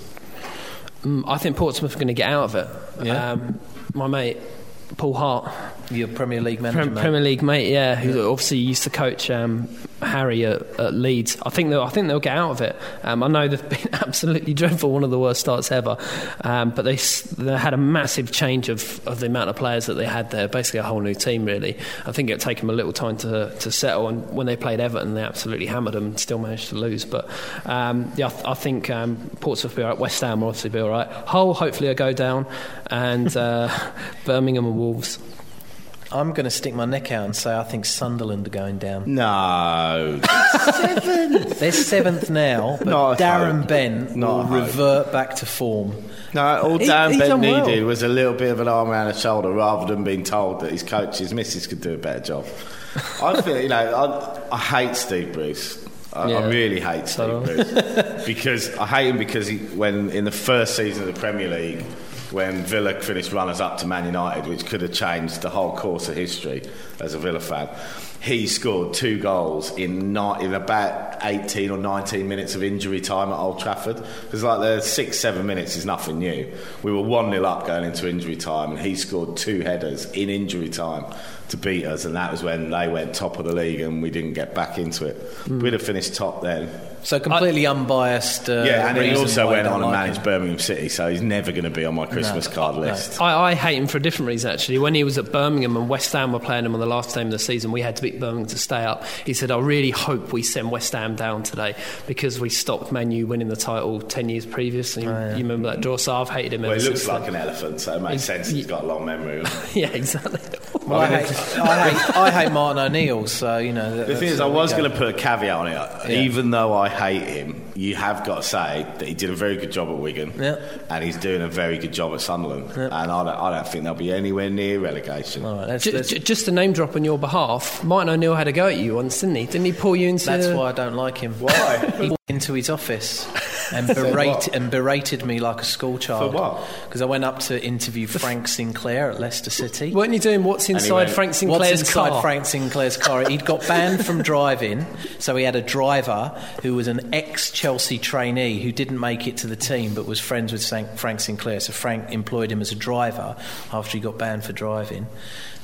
Mm, I think Portsmouth are going to get out of it. Yeah. Um, my mate Paul Hart. Your Premier League manager, Pre- Premier League mate, yeah, who obviously used to coach um, Harry at, at, Leeds. I think they'll, I think they'll get out of it. Um, I know they've [LAUGHS] been absolutely dreadful, one of the worst starts ever, um, but they they had a massive change of, of the amount of players that they had there. Basically, a whole new team, really. I think it took them a little time to to settle. And when they played Everton, they absolutely hammered them and still managed to lose. But um, yeah, I, th- I think um, Portsmouth will be all right. West Ham will obviously be all right. Hull hopefully will go down, and [LAUGHS] uh, Birmingham and Wolves. I'm going to stick my neck out and say I think Sunderland are going down. No. seventh. They're seventh now, but Not Darren hope. Bent Not will revert back to form. No, all he, Darren Bent needed well. was a little bit of an arm around the shoulder rather than being told that his coach, his missus, could do a better job. I feel, you know, I, I hate Steve Bruce. I, yeah. I, really hate Steve Bruce because I hate him because he, when in the first season of the Premier League when Villa finished runners up to Man United, which could have changed the whole course of history as a Villa fan. He scored two goals in not, in about 18 or 19 minutes of injury time at Old Trafford. Because like the six, seven minutes is nothing new. We were 1 0 up going into injury time, and he scored two headers in injury time to beat us, and that was when they went top of the league and we didn't get back into it. Mm. We'd have finished top then. So completely I, unbiased. Uh, yeah, and he also went on and managed him. Birmingham City, so he's never going to be on my Christmas no, card list. No. I, I, hate him for a different reason. Actually, when he was at Birmingham and West Ham were playing him on the last game of the season, we had to beat Birmingham to stay up. He said, "I really hope we send West Ham down today because we stopped Manu winning the title ten years previously." Oh, yeah. you remember that draw? So I've hated him. Well, he looks like an elephant, so it makes sense. He's got a long memory. [LAUGHS] yeah, exactly. Well, I, hate, [LAUGHS] I, hate, I, hate, Martin O'Neill, so you know. The thing is, I was going to put a caveat on it. Yeah. Even though I hate him, you have got to say that he did a very good job at Wigan, yeah. and he's doing a very good job at Sunderland. Yeah. And I don't, I don't think they'll be anywhere near relegation. All right, let's, let's... Just, a name drop on your behalf. Martin O'Neill had a go at you once, didn't he? Didn't he pull you into? That's why I don't like him. Why? [LAUGHS] [LAUGHS] into his office [LAUGHS] and, berate, and berated me like a schoolchild. For what? Because I went up to interview Frank Sinclair at Leicester City. Weren't you doing what's inside Frank Sinclair's what's car? inside Frank Sinclair's car? He'd got banned from driving, so he had a driver who was an ex-Chelsea trainee who didn't make it to the team but was friends with Frank Sinclair. So Frank employed him as a driver after he got banned for driving.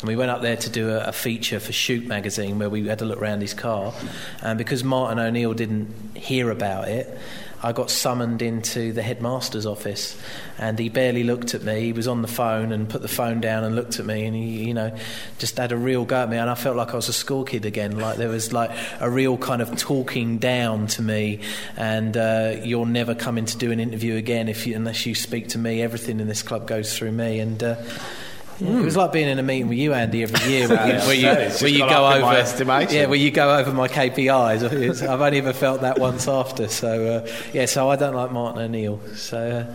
And we went up there to do a, a, feature for Shoot magazine where we had to look around his car. And because Martin O'Neill didn't hear about it, I got summoned into the headmaster's office, and he barely looked at me. He was on the phone and put the phone down and looked at me, and he, you know, just had a real go at me. And I felt like I was a school kid again. Like there was like a real kind of talking down to me, and uh, you'll never come in to do an interview again if you, unless you speak to me. Everything in this club goes through me, and. Uh, yeah, It was like being in a meeting with you, Andy, every year [LAUGHS] where you, where you, where you go over. Yeah, where you go over my KPIs. I've only ever felt that once after. So uh, yeah, so I don't like Martin O'Neill. So uh,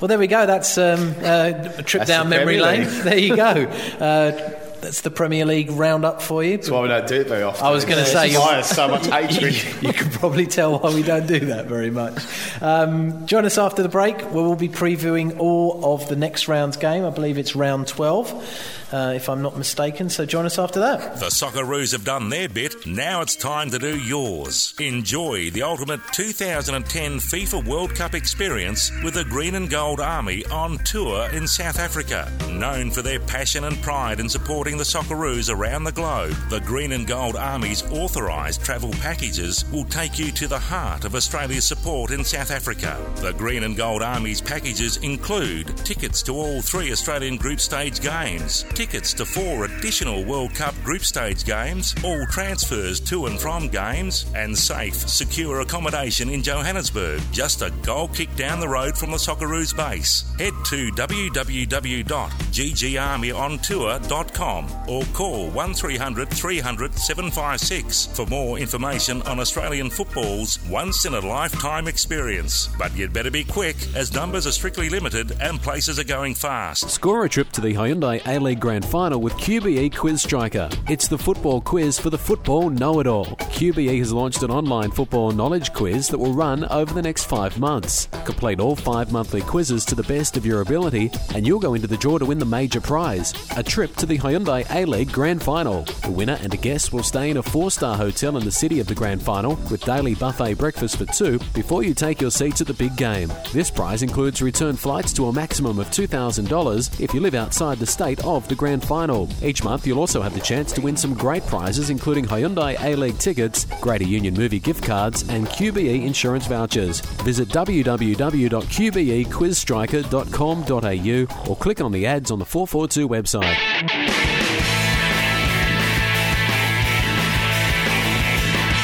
well, there we go. That's um, uh, a trip That's down memory lane. there you go. [LAUGHS] That's the Premier League roundup for you. That's why we don't do it very often. I was going to say why there's so much [LAUGHS] hatred. you, you can probably tell why we don't do that very much. Um, join us after the break. where we'll be previewing all of the next round's game. I believe it's round 12. Uh, if I'm not mistaken. So join us after that. The Socceroos have done their bit. Now it's time to do yours. Enjoy the ultimate 2010 FIFA World Cup experience with the Green and Gold Army on tour in South Africa. Known for their passion and pride in supporting the Socceroos around the globe, the Green and Gold Army's authorised travel packages will take you to the heart of Australia's support in South Africa. The Green and Gold Army's packages include tickets to all three Australian group stage games, tickets to four additional World Cup group stage games, all transfers to and from games, and safe, secure accommodation in Johannesburg, just a goal kick down the road from the Socceroos base. Head to www.ggarmyontour.com or call 1300 300 756 for more information on Australian football's once in a lifetime experience. But you'd better be quick as numbers are strictly limited and places are going fast. Score a trip to the Hyundai A League Grand Final with QBE Quiz Striker. It's the football quiz for the football know it all. QBE has launched an online football knowledge quiz that will run over the next five months. Complete all five monthly quizzes to the best of your ability, and you'll go into the draw to win the major prize a trip to the Hyundai A League Grand Final. The winner and a guest will stay in a four star hotel in the city of the Grand Final with daily buffet breakfast for two before you take your seats at the big game. This prize includes return flights to a maximum of $2,000 if you live outside the state of the Grand Final. Each month, you'll also have the chance to win some great prizes, including Hyundai A League tickets, Greater Union movie gift cards, and QBE insurance vouchers. Visit www.qbequizstriker.com.au or click on the ads on the 442 website.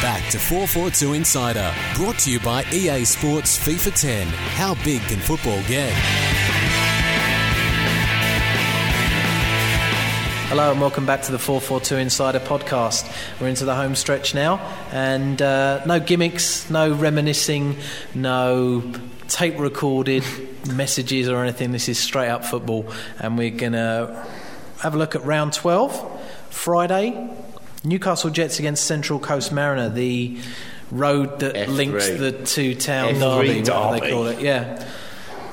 Back to 442 Insider, brought to you by EA Sports FIFA 10. How big can football get? Hello and welcome back to the 442 Insider podcast. We're into the home stretch now, and uh, no gimmicks, no reminiscing, no tape recorded [LAUGHS] messages or anything. This is straight up football, and we're going to have a look at round 12, Friday. Newcastle Jets against Central Coast Mariner, the road that F3. links the two town F3 derby, whatever they call it. Yeah.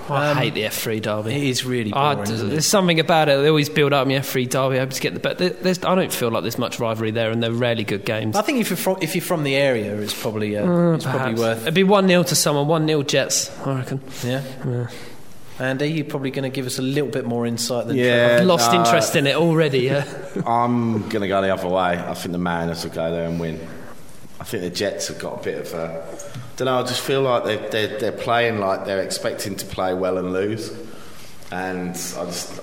I Um, hate the F3 derby. It is really boring. d- isn't it? there's something about it. They always build up my F3 derby. I hope to get the but there's, I don't feel like there's much rivalry there, and they're rarely good games. I think if you're from if you're from the area, it's probably uh, it's probably worth. It'd be one 0 to someone, one 0 Jets. I reckon. Yeah. Andy, you're probably going to give us a little bit more insight than Yeah. Trevor. Lost no. interest in it already. Yeah. [LAUGHS] I'm going to go the other way. I think the Mariners will go there and win. I think the Jets have got a bit of a. don't know. I just feel like they're, they're, they're playing like they're expecting to play well and lose, and I just.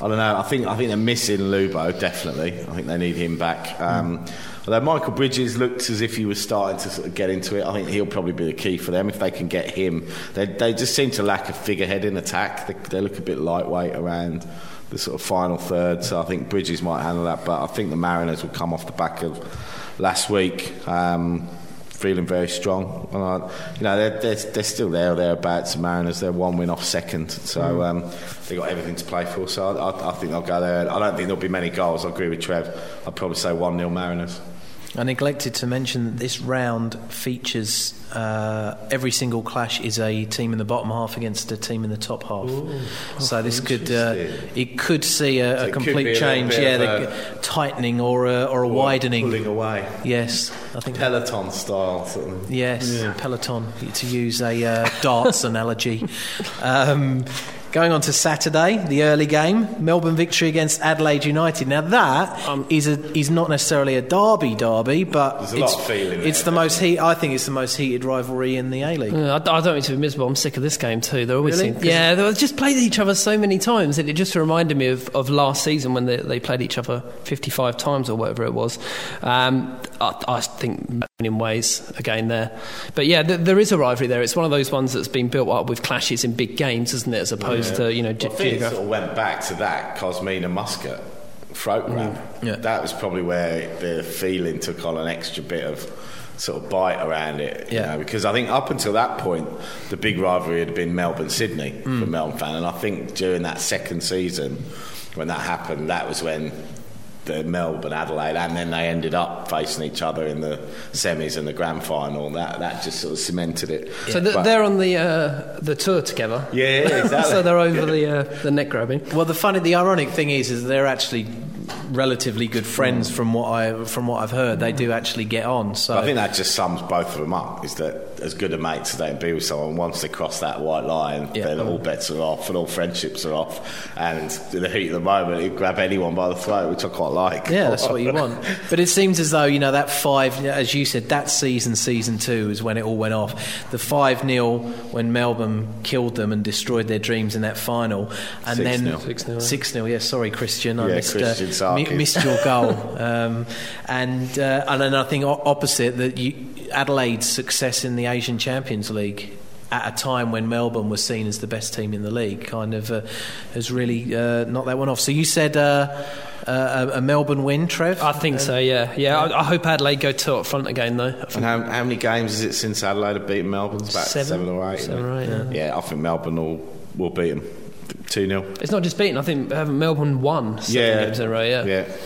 I don't know. I think I think they're missing Lubo definitely. I think they need him back. Um, although Michael Bridges looked as if he was starting to sort of get into it, I think he'll probably be the key for them if they can get him. They, they just seem to lack a figurehead in attack. They, they look a bit lightweight around the sort of final third. So I think Bridges might handle that. But I think the Mariners will come off the back of last week. Um, feeling very strong. And I, you know, they're, they're, they're still there thereabouts. The Mariners, they're one win off second, so um, they've got everything to play for. So I, I, I think they'll go there. I don't think there'll be many goals. I agree with Trev. I'd probably say 1 0 Mariners. I neglected to mention that this round features uh, every single clash is a team in the bottom half against a team in the top half. so this could uh, it could see a, So a complete be a change, yeah, the tightening or a, or a widening. Pulling away. Yes, I think Peloton style. Sort of. Yes, Peloton, to use a uh, darts [LAUGHS] analogy. Um, going on to Saturday, the early game, Melbourne victory against Adelaide United. Now that is a is not necessarily a derby derby, but There's a lot it's, of feeling there, it's the most heat. I think it's the most heated rivalry in the A League. Yeah, I, I don't mean to be miserable. I'm sick of this game too. They're always Really? yeah, they just played each other so many times. It, it just reminded me of, of last season when they, they played each other 55 times or whatever it was. Um, I, I think in ways again there, but yeah, th- there is a rivalry there. It's one of those ones that's been built up with clashes in big games, isn't it? As opposed to you know, ge- Well, I think it geograph- sort of went back to that Kosmina Muscat throat grab. Yeah. That was probably where the feeling took on an extra bit of sort of bite around it. you Yeah. know, because I think up until that point, the big rivalry had been Melbourne Sydney Mm. for Melbourne fan, and I think during that second season when that happened, that was when the Melbourne, Adelaide, and then they ended up facing each other in the semis and the grand final. And that that just sort of cemented it. So th- But- they're on the uh, the tour together. yeah, exactly. [LAUGHS] so they're over the uh, the neck grabbing. Well, the funny, the ironic thing is, is they're actually relatively good friends from what I from what I've heard. They do actually get on. So I think that just sums both of them up. Is that as good a mates as they can be with someone? Once they cross that white line, Yeah. then all bets are off and all friendships are off. And in the heat of the moment, you grab anyone by the throat, which I quite like. Yeah, that's what you [LAUGHS] want. But it seems as though, you know, that five, as you said, that season, season two, is when it all went off. The 5 0 when Melbourne killed them and destroyed their dreams in that final. And 6-0. then 6-0. 6 0, yeah, sorry, Christian. I Yeah, missed, Kristian uh, mi- Sarkies. missed your goal. [LAUGHS] um, and, uh, and then I think opposite, that you, Adelaide's success in the Asian Champions League. At a time when Melbourne was seen as the best team in the league, kind of uh, has really uh, knocked that one off. So you said uh, uh, a, a Melbourne win, Trev? I think so. Yeah, yeah. I, I hope Adelaide go two up front again though. And how, how many games is it since Adelaide have beaten Melbourne? It's about Seven. seven, or eight. isn't Seven or eight, yeah. I think Melbourne will, will beat them. 2 0. It's not just beaten. I think haven't Melbourne won seven games in a row. Yeah. Yeah.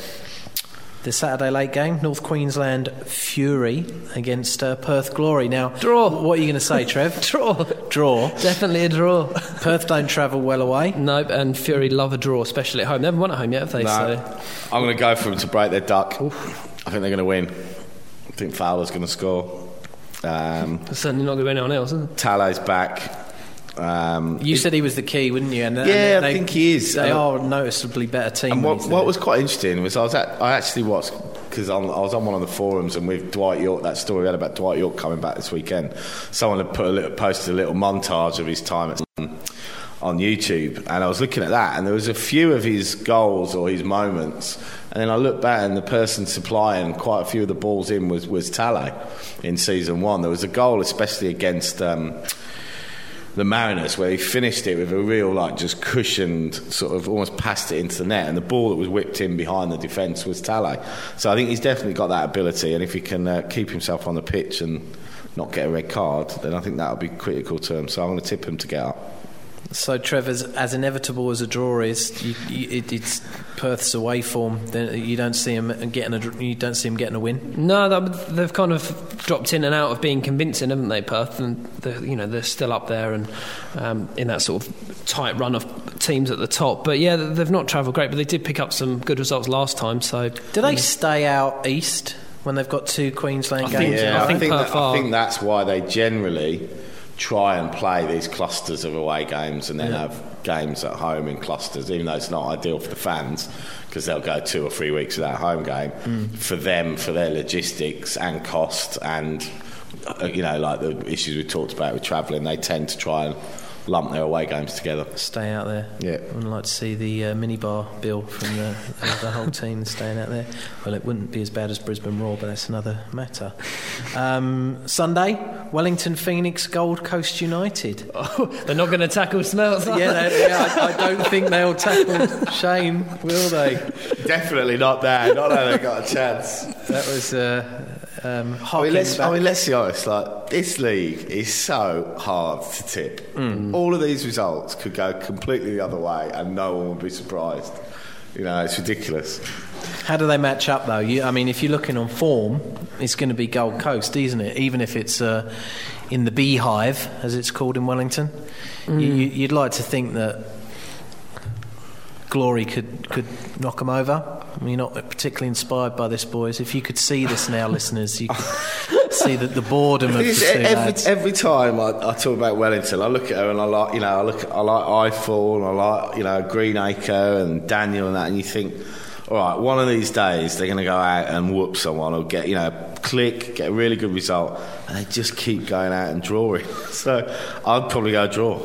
the Saturday late game, North Queensland Fury against uh, Perth Glory. Now, Draw. What are you going to say, Trev? [LAUGHS] Draw. Draw. Definitely a draw. Perth don't travel well away. nope. And Fury love a draw, especially at home. They haven't won at home yet, have they? No, So I'm going to go for them to break their duck. I think they're going to win. I think Fowler's going to score. Um, certainly not going to be anyone else, is it? Talay's back. Um, You said he was the key, wouldn't you? And, and Yeah, I think he is. They are a noticeably better team. And what, what was quite interesting was I was at, I actually watched because I was on one of the forums and with Dwight Yorke that story we had about Dwight Yorke coming back this weekend. Someone had put a little posted a little montage of his time at um, on YouTube, and I was looking at that, and there was a few of his goals or his moments, and then I looked back, and the person supplying quite a few of the balls in was was Talay in season one. There was a goal, especially against. Um, the Mariners, where he finished it with a real, like, just cushioned, sort of almost passed it into the net, and the ball that was whipped in behind the defence was Talay. So I think he's definitely got that ability, and if he can uh, keep himself on the pitch and not get a red card, then I think that would be critical to him. So I'm going to tip him to get up. So, Trevor's as inevitable as a draw is, you, you, it, it's Perth's away form. Then you don't see him getting a, you don't see him getting a win. No, they've kind of dropped in and out of being convincing, haven't they, Perth? And they're, you know they're still up there and um, in that sort of tight run of teams at the top. But yeah, they've not travelled great, but they did pick up some good results last time. So Do they stay out east when they've got two Queensland I games? think- Yeah, I I think think, that, I think that's why they generally try and play these clusters of away games and then have games at home in clusters, even though it's not ideal for the fans because they'll go two or three weeks without a home game. For them, for their logistics and cost, and uh, you know, like the issues we talked about with travelling, they tend to try and lump their away games together. Stay out there. Yeah. I'd like to see the uh, minibar bill from the, the, the whole team staying out there. Well, it wouldn't be as bad as Brisbane Roar, but that's another matter. Um, Sunday, Wellington Phoenix, Gold Coast United. [LAUGHS] they're not going to tackle Smeltz. are yeah, they? they, yeah I, I don't think they'll tackle Shane, will they? Definitely not there. Not that they got a chance. That was. Uh, um, I mean, let's, I mean, let's be honest. Like this league is so hard to tip. All of these results could go completely the other way, and no one would be surprised. You know, it's ridiculous. How do they match up, though? You, I mean, if you're looking on form, it's going to be Gold Coast, isn't it? Even if it's uh, in the beehive, as it's called in Wellington. You, you- you'd like to think that Glory could, could knock them over. I mean, you're not particularly inspired by this, boys. If you could see this now, [LAUGHS] listeners, you could [LAUGHS] see that the boredom of the every, every time I, I talk about Wellington, I look at her and I like, you know, I look, I like Ifill and I like, you know, Greenacre and Daniel and that, and you think, all right, one of these days they're going to go out and whoop someone or get, you know, click, get a really good result, and they just keep going out and drawing. [LAUGHS] So I'd probably go draw.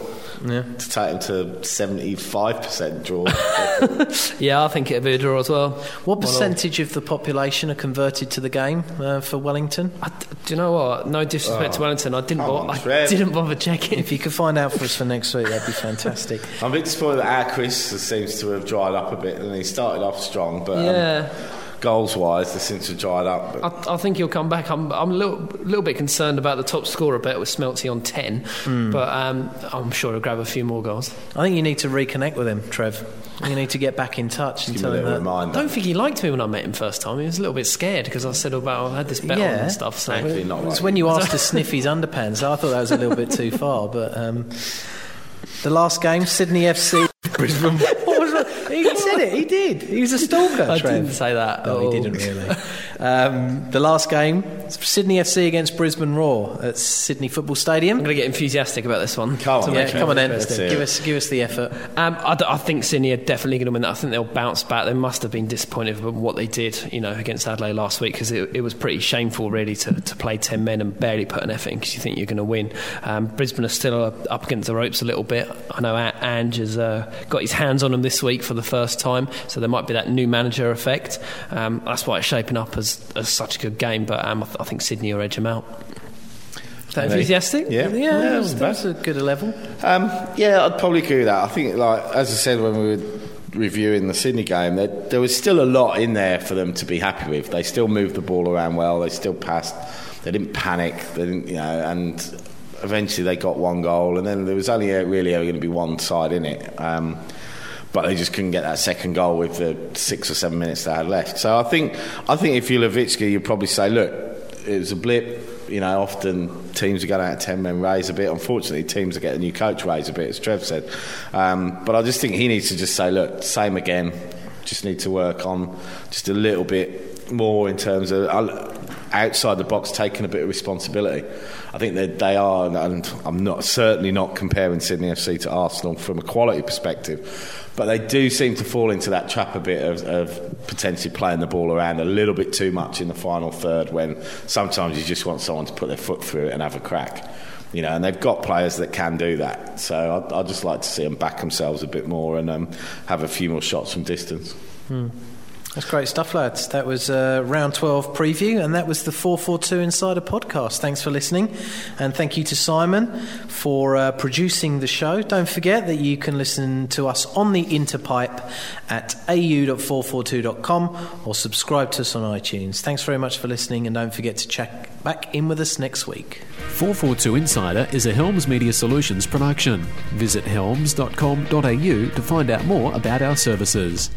Yeah. To take them to seventy-five percent draw. [LAUGHS] yeah, I think it'd be a draw as well. What Well, percentage of the population are converted to the game uh, for Wellington? I, do you know what? No disrespect to Wellington, I didn't. Oh, Bo- on, I Trev. didn't bother checking. If you could find out for us for next week, that'd be [LAUGHS] fantastic. I'm a bit disappointed that our Chris seems to have dried up a bit, and he started off strong, but um, yeah, goals wise, the since have dried up. But. I, I, think he'll come back. I'm, I'm a little, little bit concerned about the top scorer bet with Smelty on 10, mm. but um, I'm sure he'll grab a few more goals. I think you need to reconnect with him, Trev. You need to get back in touch and tell him that. Reminder. I don't think he liked me when I met him first time. He was a little bit scared because I said about I had this bet yeah. on and stuff. So it was when you asked to sniff his underpants. I thought that was a little bit too far, but um, the last game, Sydney FC. [LAUGHS] Brisbane. [LAUGHS] what? He said it. He did. He was a stalker. I Trev. didn't say that. No, he didn't really. [LAUGHS] Um, the last game, Sydney FC against Brisbane Roar at Sydney Football Stadium. I'm going to get enthusiastic about this one. Come on, yeah, come on, then. Give us, give us the effort. Um, I, I, think Sydney are definitely going to win that. I think they'll bounce back. They must have been disappointed with what they did, you know, against Adelaide last week because it, it, was pretty shameful, really, to, to play ten men and barely put an effort in because you think you're going to win. Um, Brisbane are still up against the ropes a little bit. I know Ange has uh, got his hands on them this week for the first time, so there might be that new manager effect. Um, that's why it's shaping up as, as such a good game, but um, I, th- I, think Sydney will edge them out. Is that enthusiastic? Yeah, yeah, yeah that was, that's a good level. Um, yeah, I'd probably agree with that. I think, like as I said when we were reviewing the Sydney game, there, there was still a lot in there for them to be happy with. They still moved the ball around well. They still passed. They didn't panic. They didn't, you know, and eventually they got one goal, and then there was only really ever going to be one side in it. Um, but they just couldn't get that second goal with the six or seven minutes they had left. So I think I think if you're Lavicka, you'd probably say, look, it was a blip. You know, often teams are going out ten men raise a bit. Unfortunately, teams are getting a new coach raise a bit, as Trev said. Um, but I just think he needs to just say, look, same again. Just need to work on just a little bit more in terms of outside the box taking a bit of responsibility. I think that they are, and I'm not certainly not comparing Sydney FC to Arsenal from a quality perspective, but they do seem to fall into that trap a bit of, of potentially playing the ball around a little bit too much in the final third when sometimes you just want someone to put their foot through it and have a crack. You know, and they've got players that can do that. So I'd, I'd just like to see them back themselves a bit more and um, have a few more shots from distance. Hmm. That's great stuff, lads. That was uh, round 12 preview, and that was the 442 Insider podcast. Thanks for listening, and thank you to Simon for uh, producing the show. Don't forget that you can listen to us on the Interpipe at au.442.com or subscribe to us on iTunes. Thanks very much for listening, and don't forget to check back in with us next week. 442 Insider is a Helms Media Solutions production. Visit helms.com.au to find out more about our services.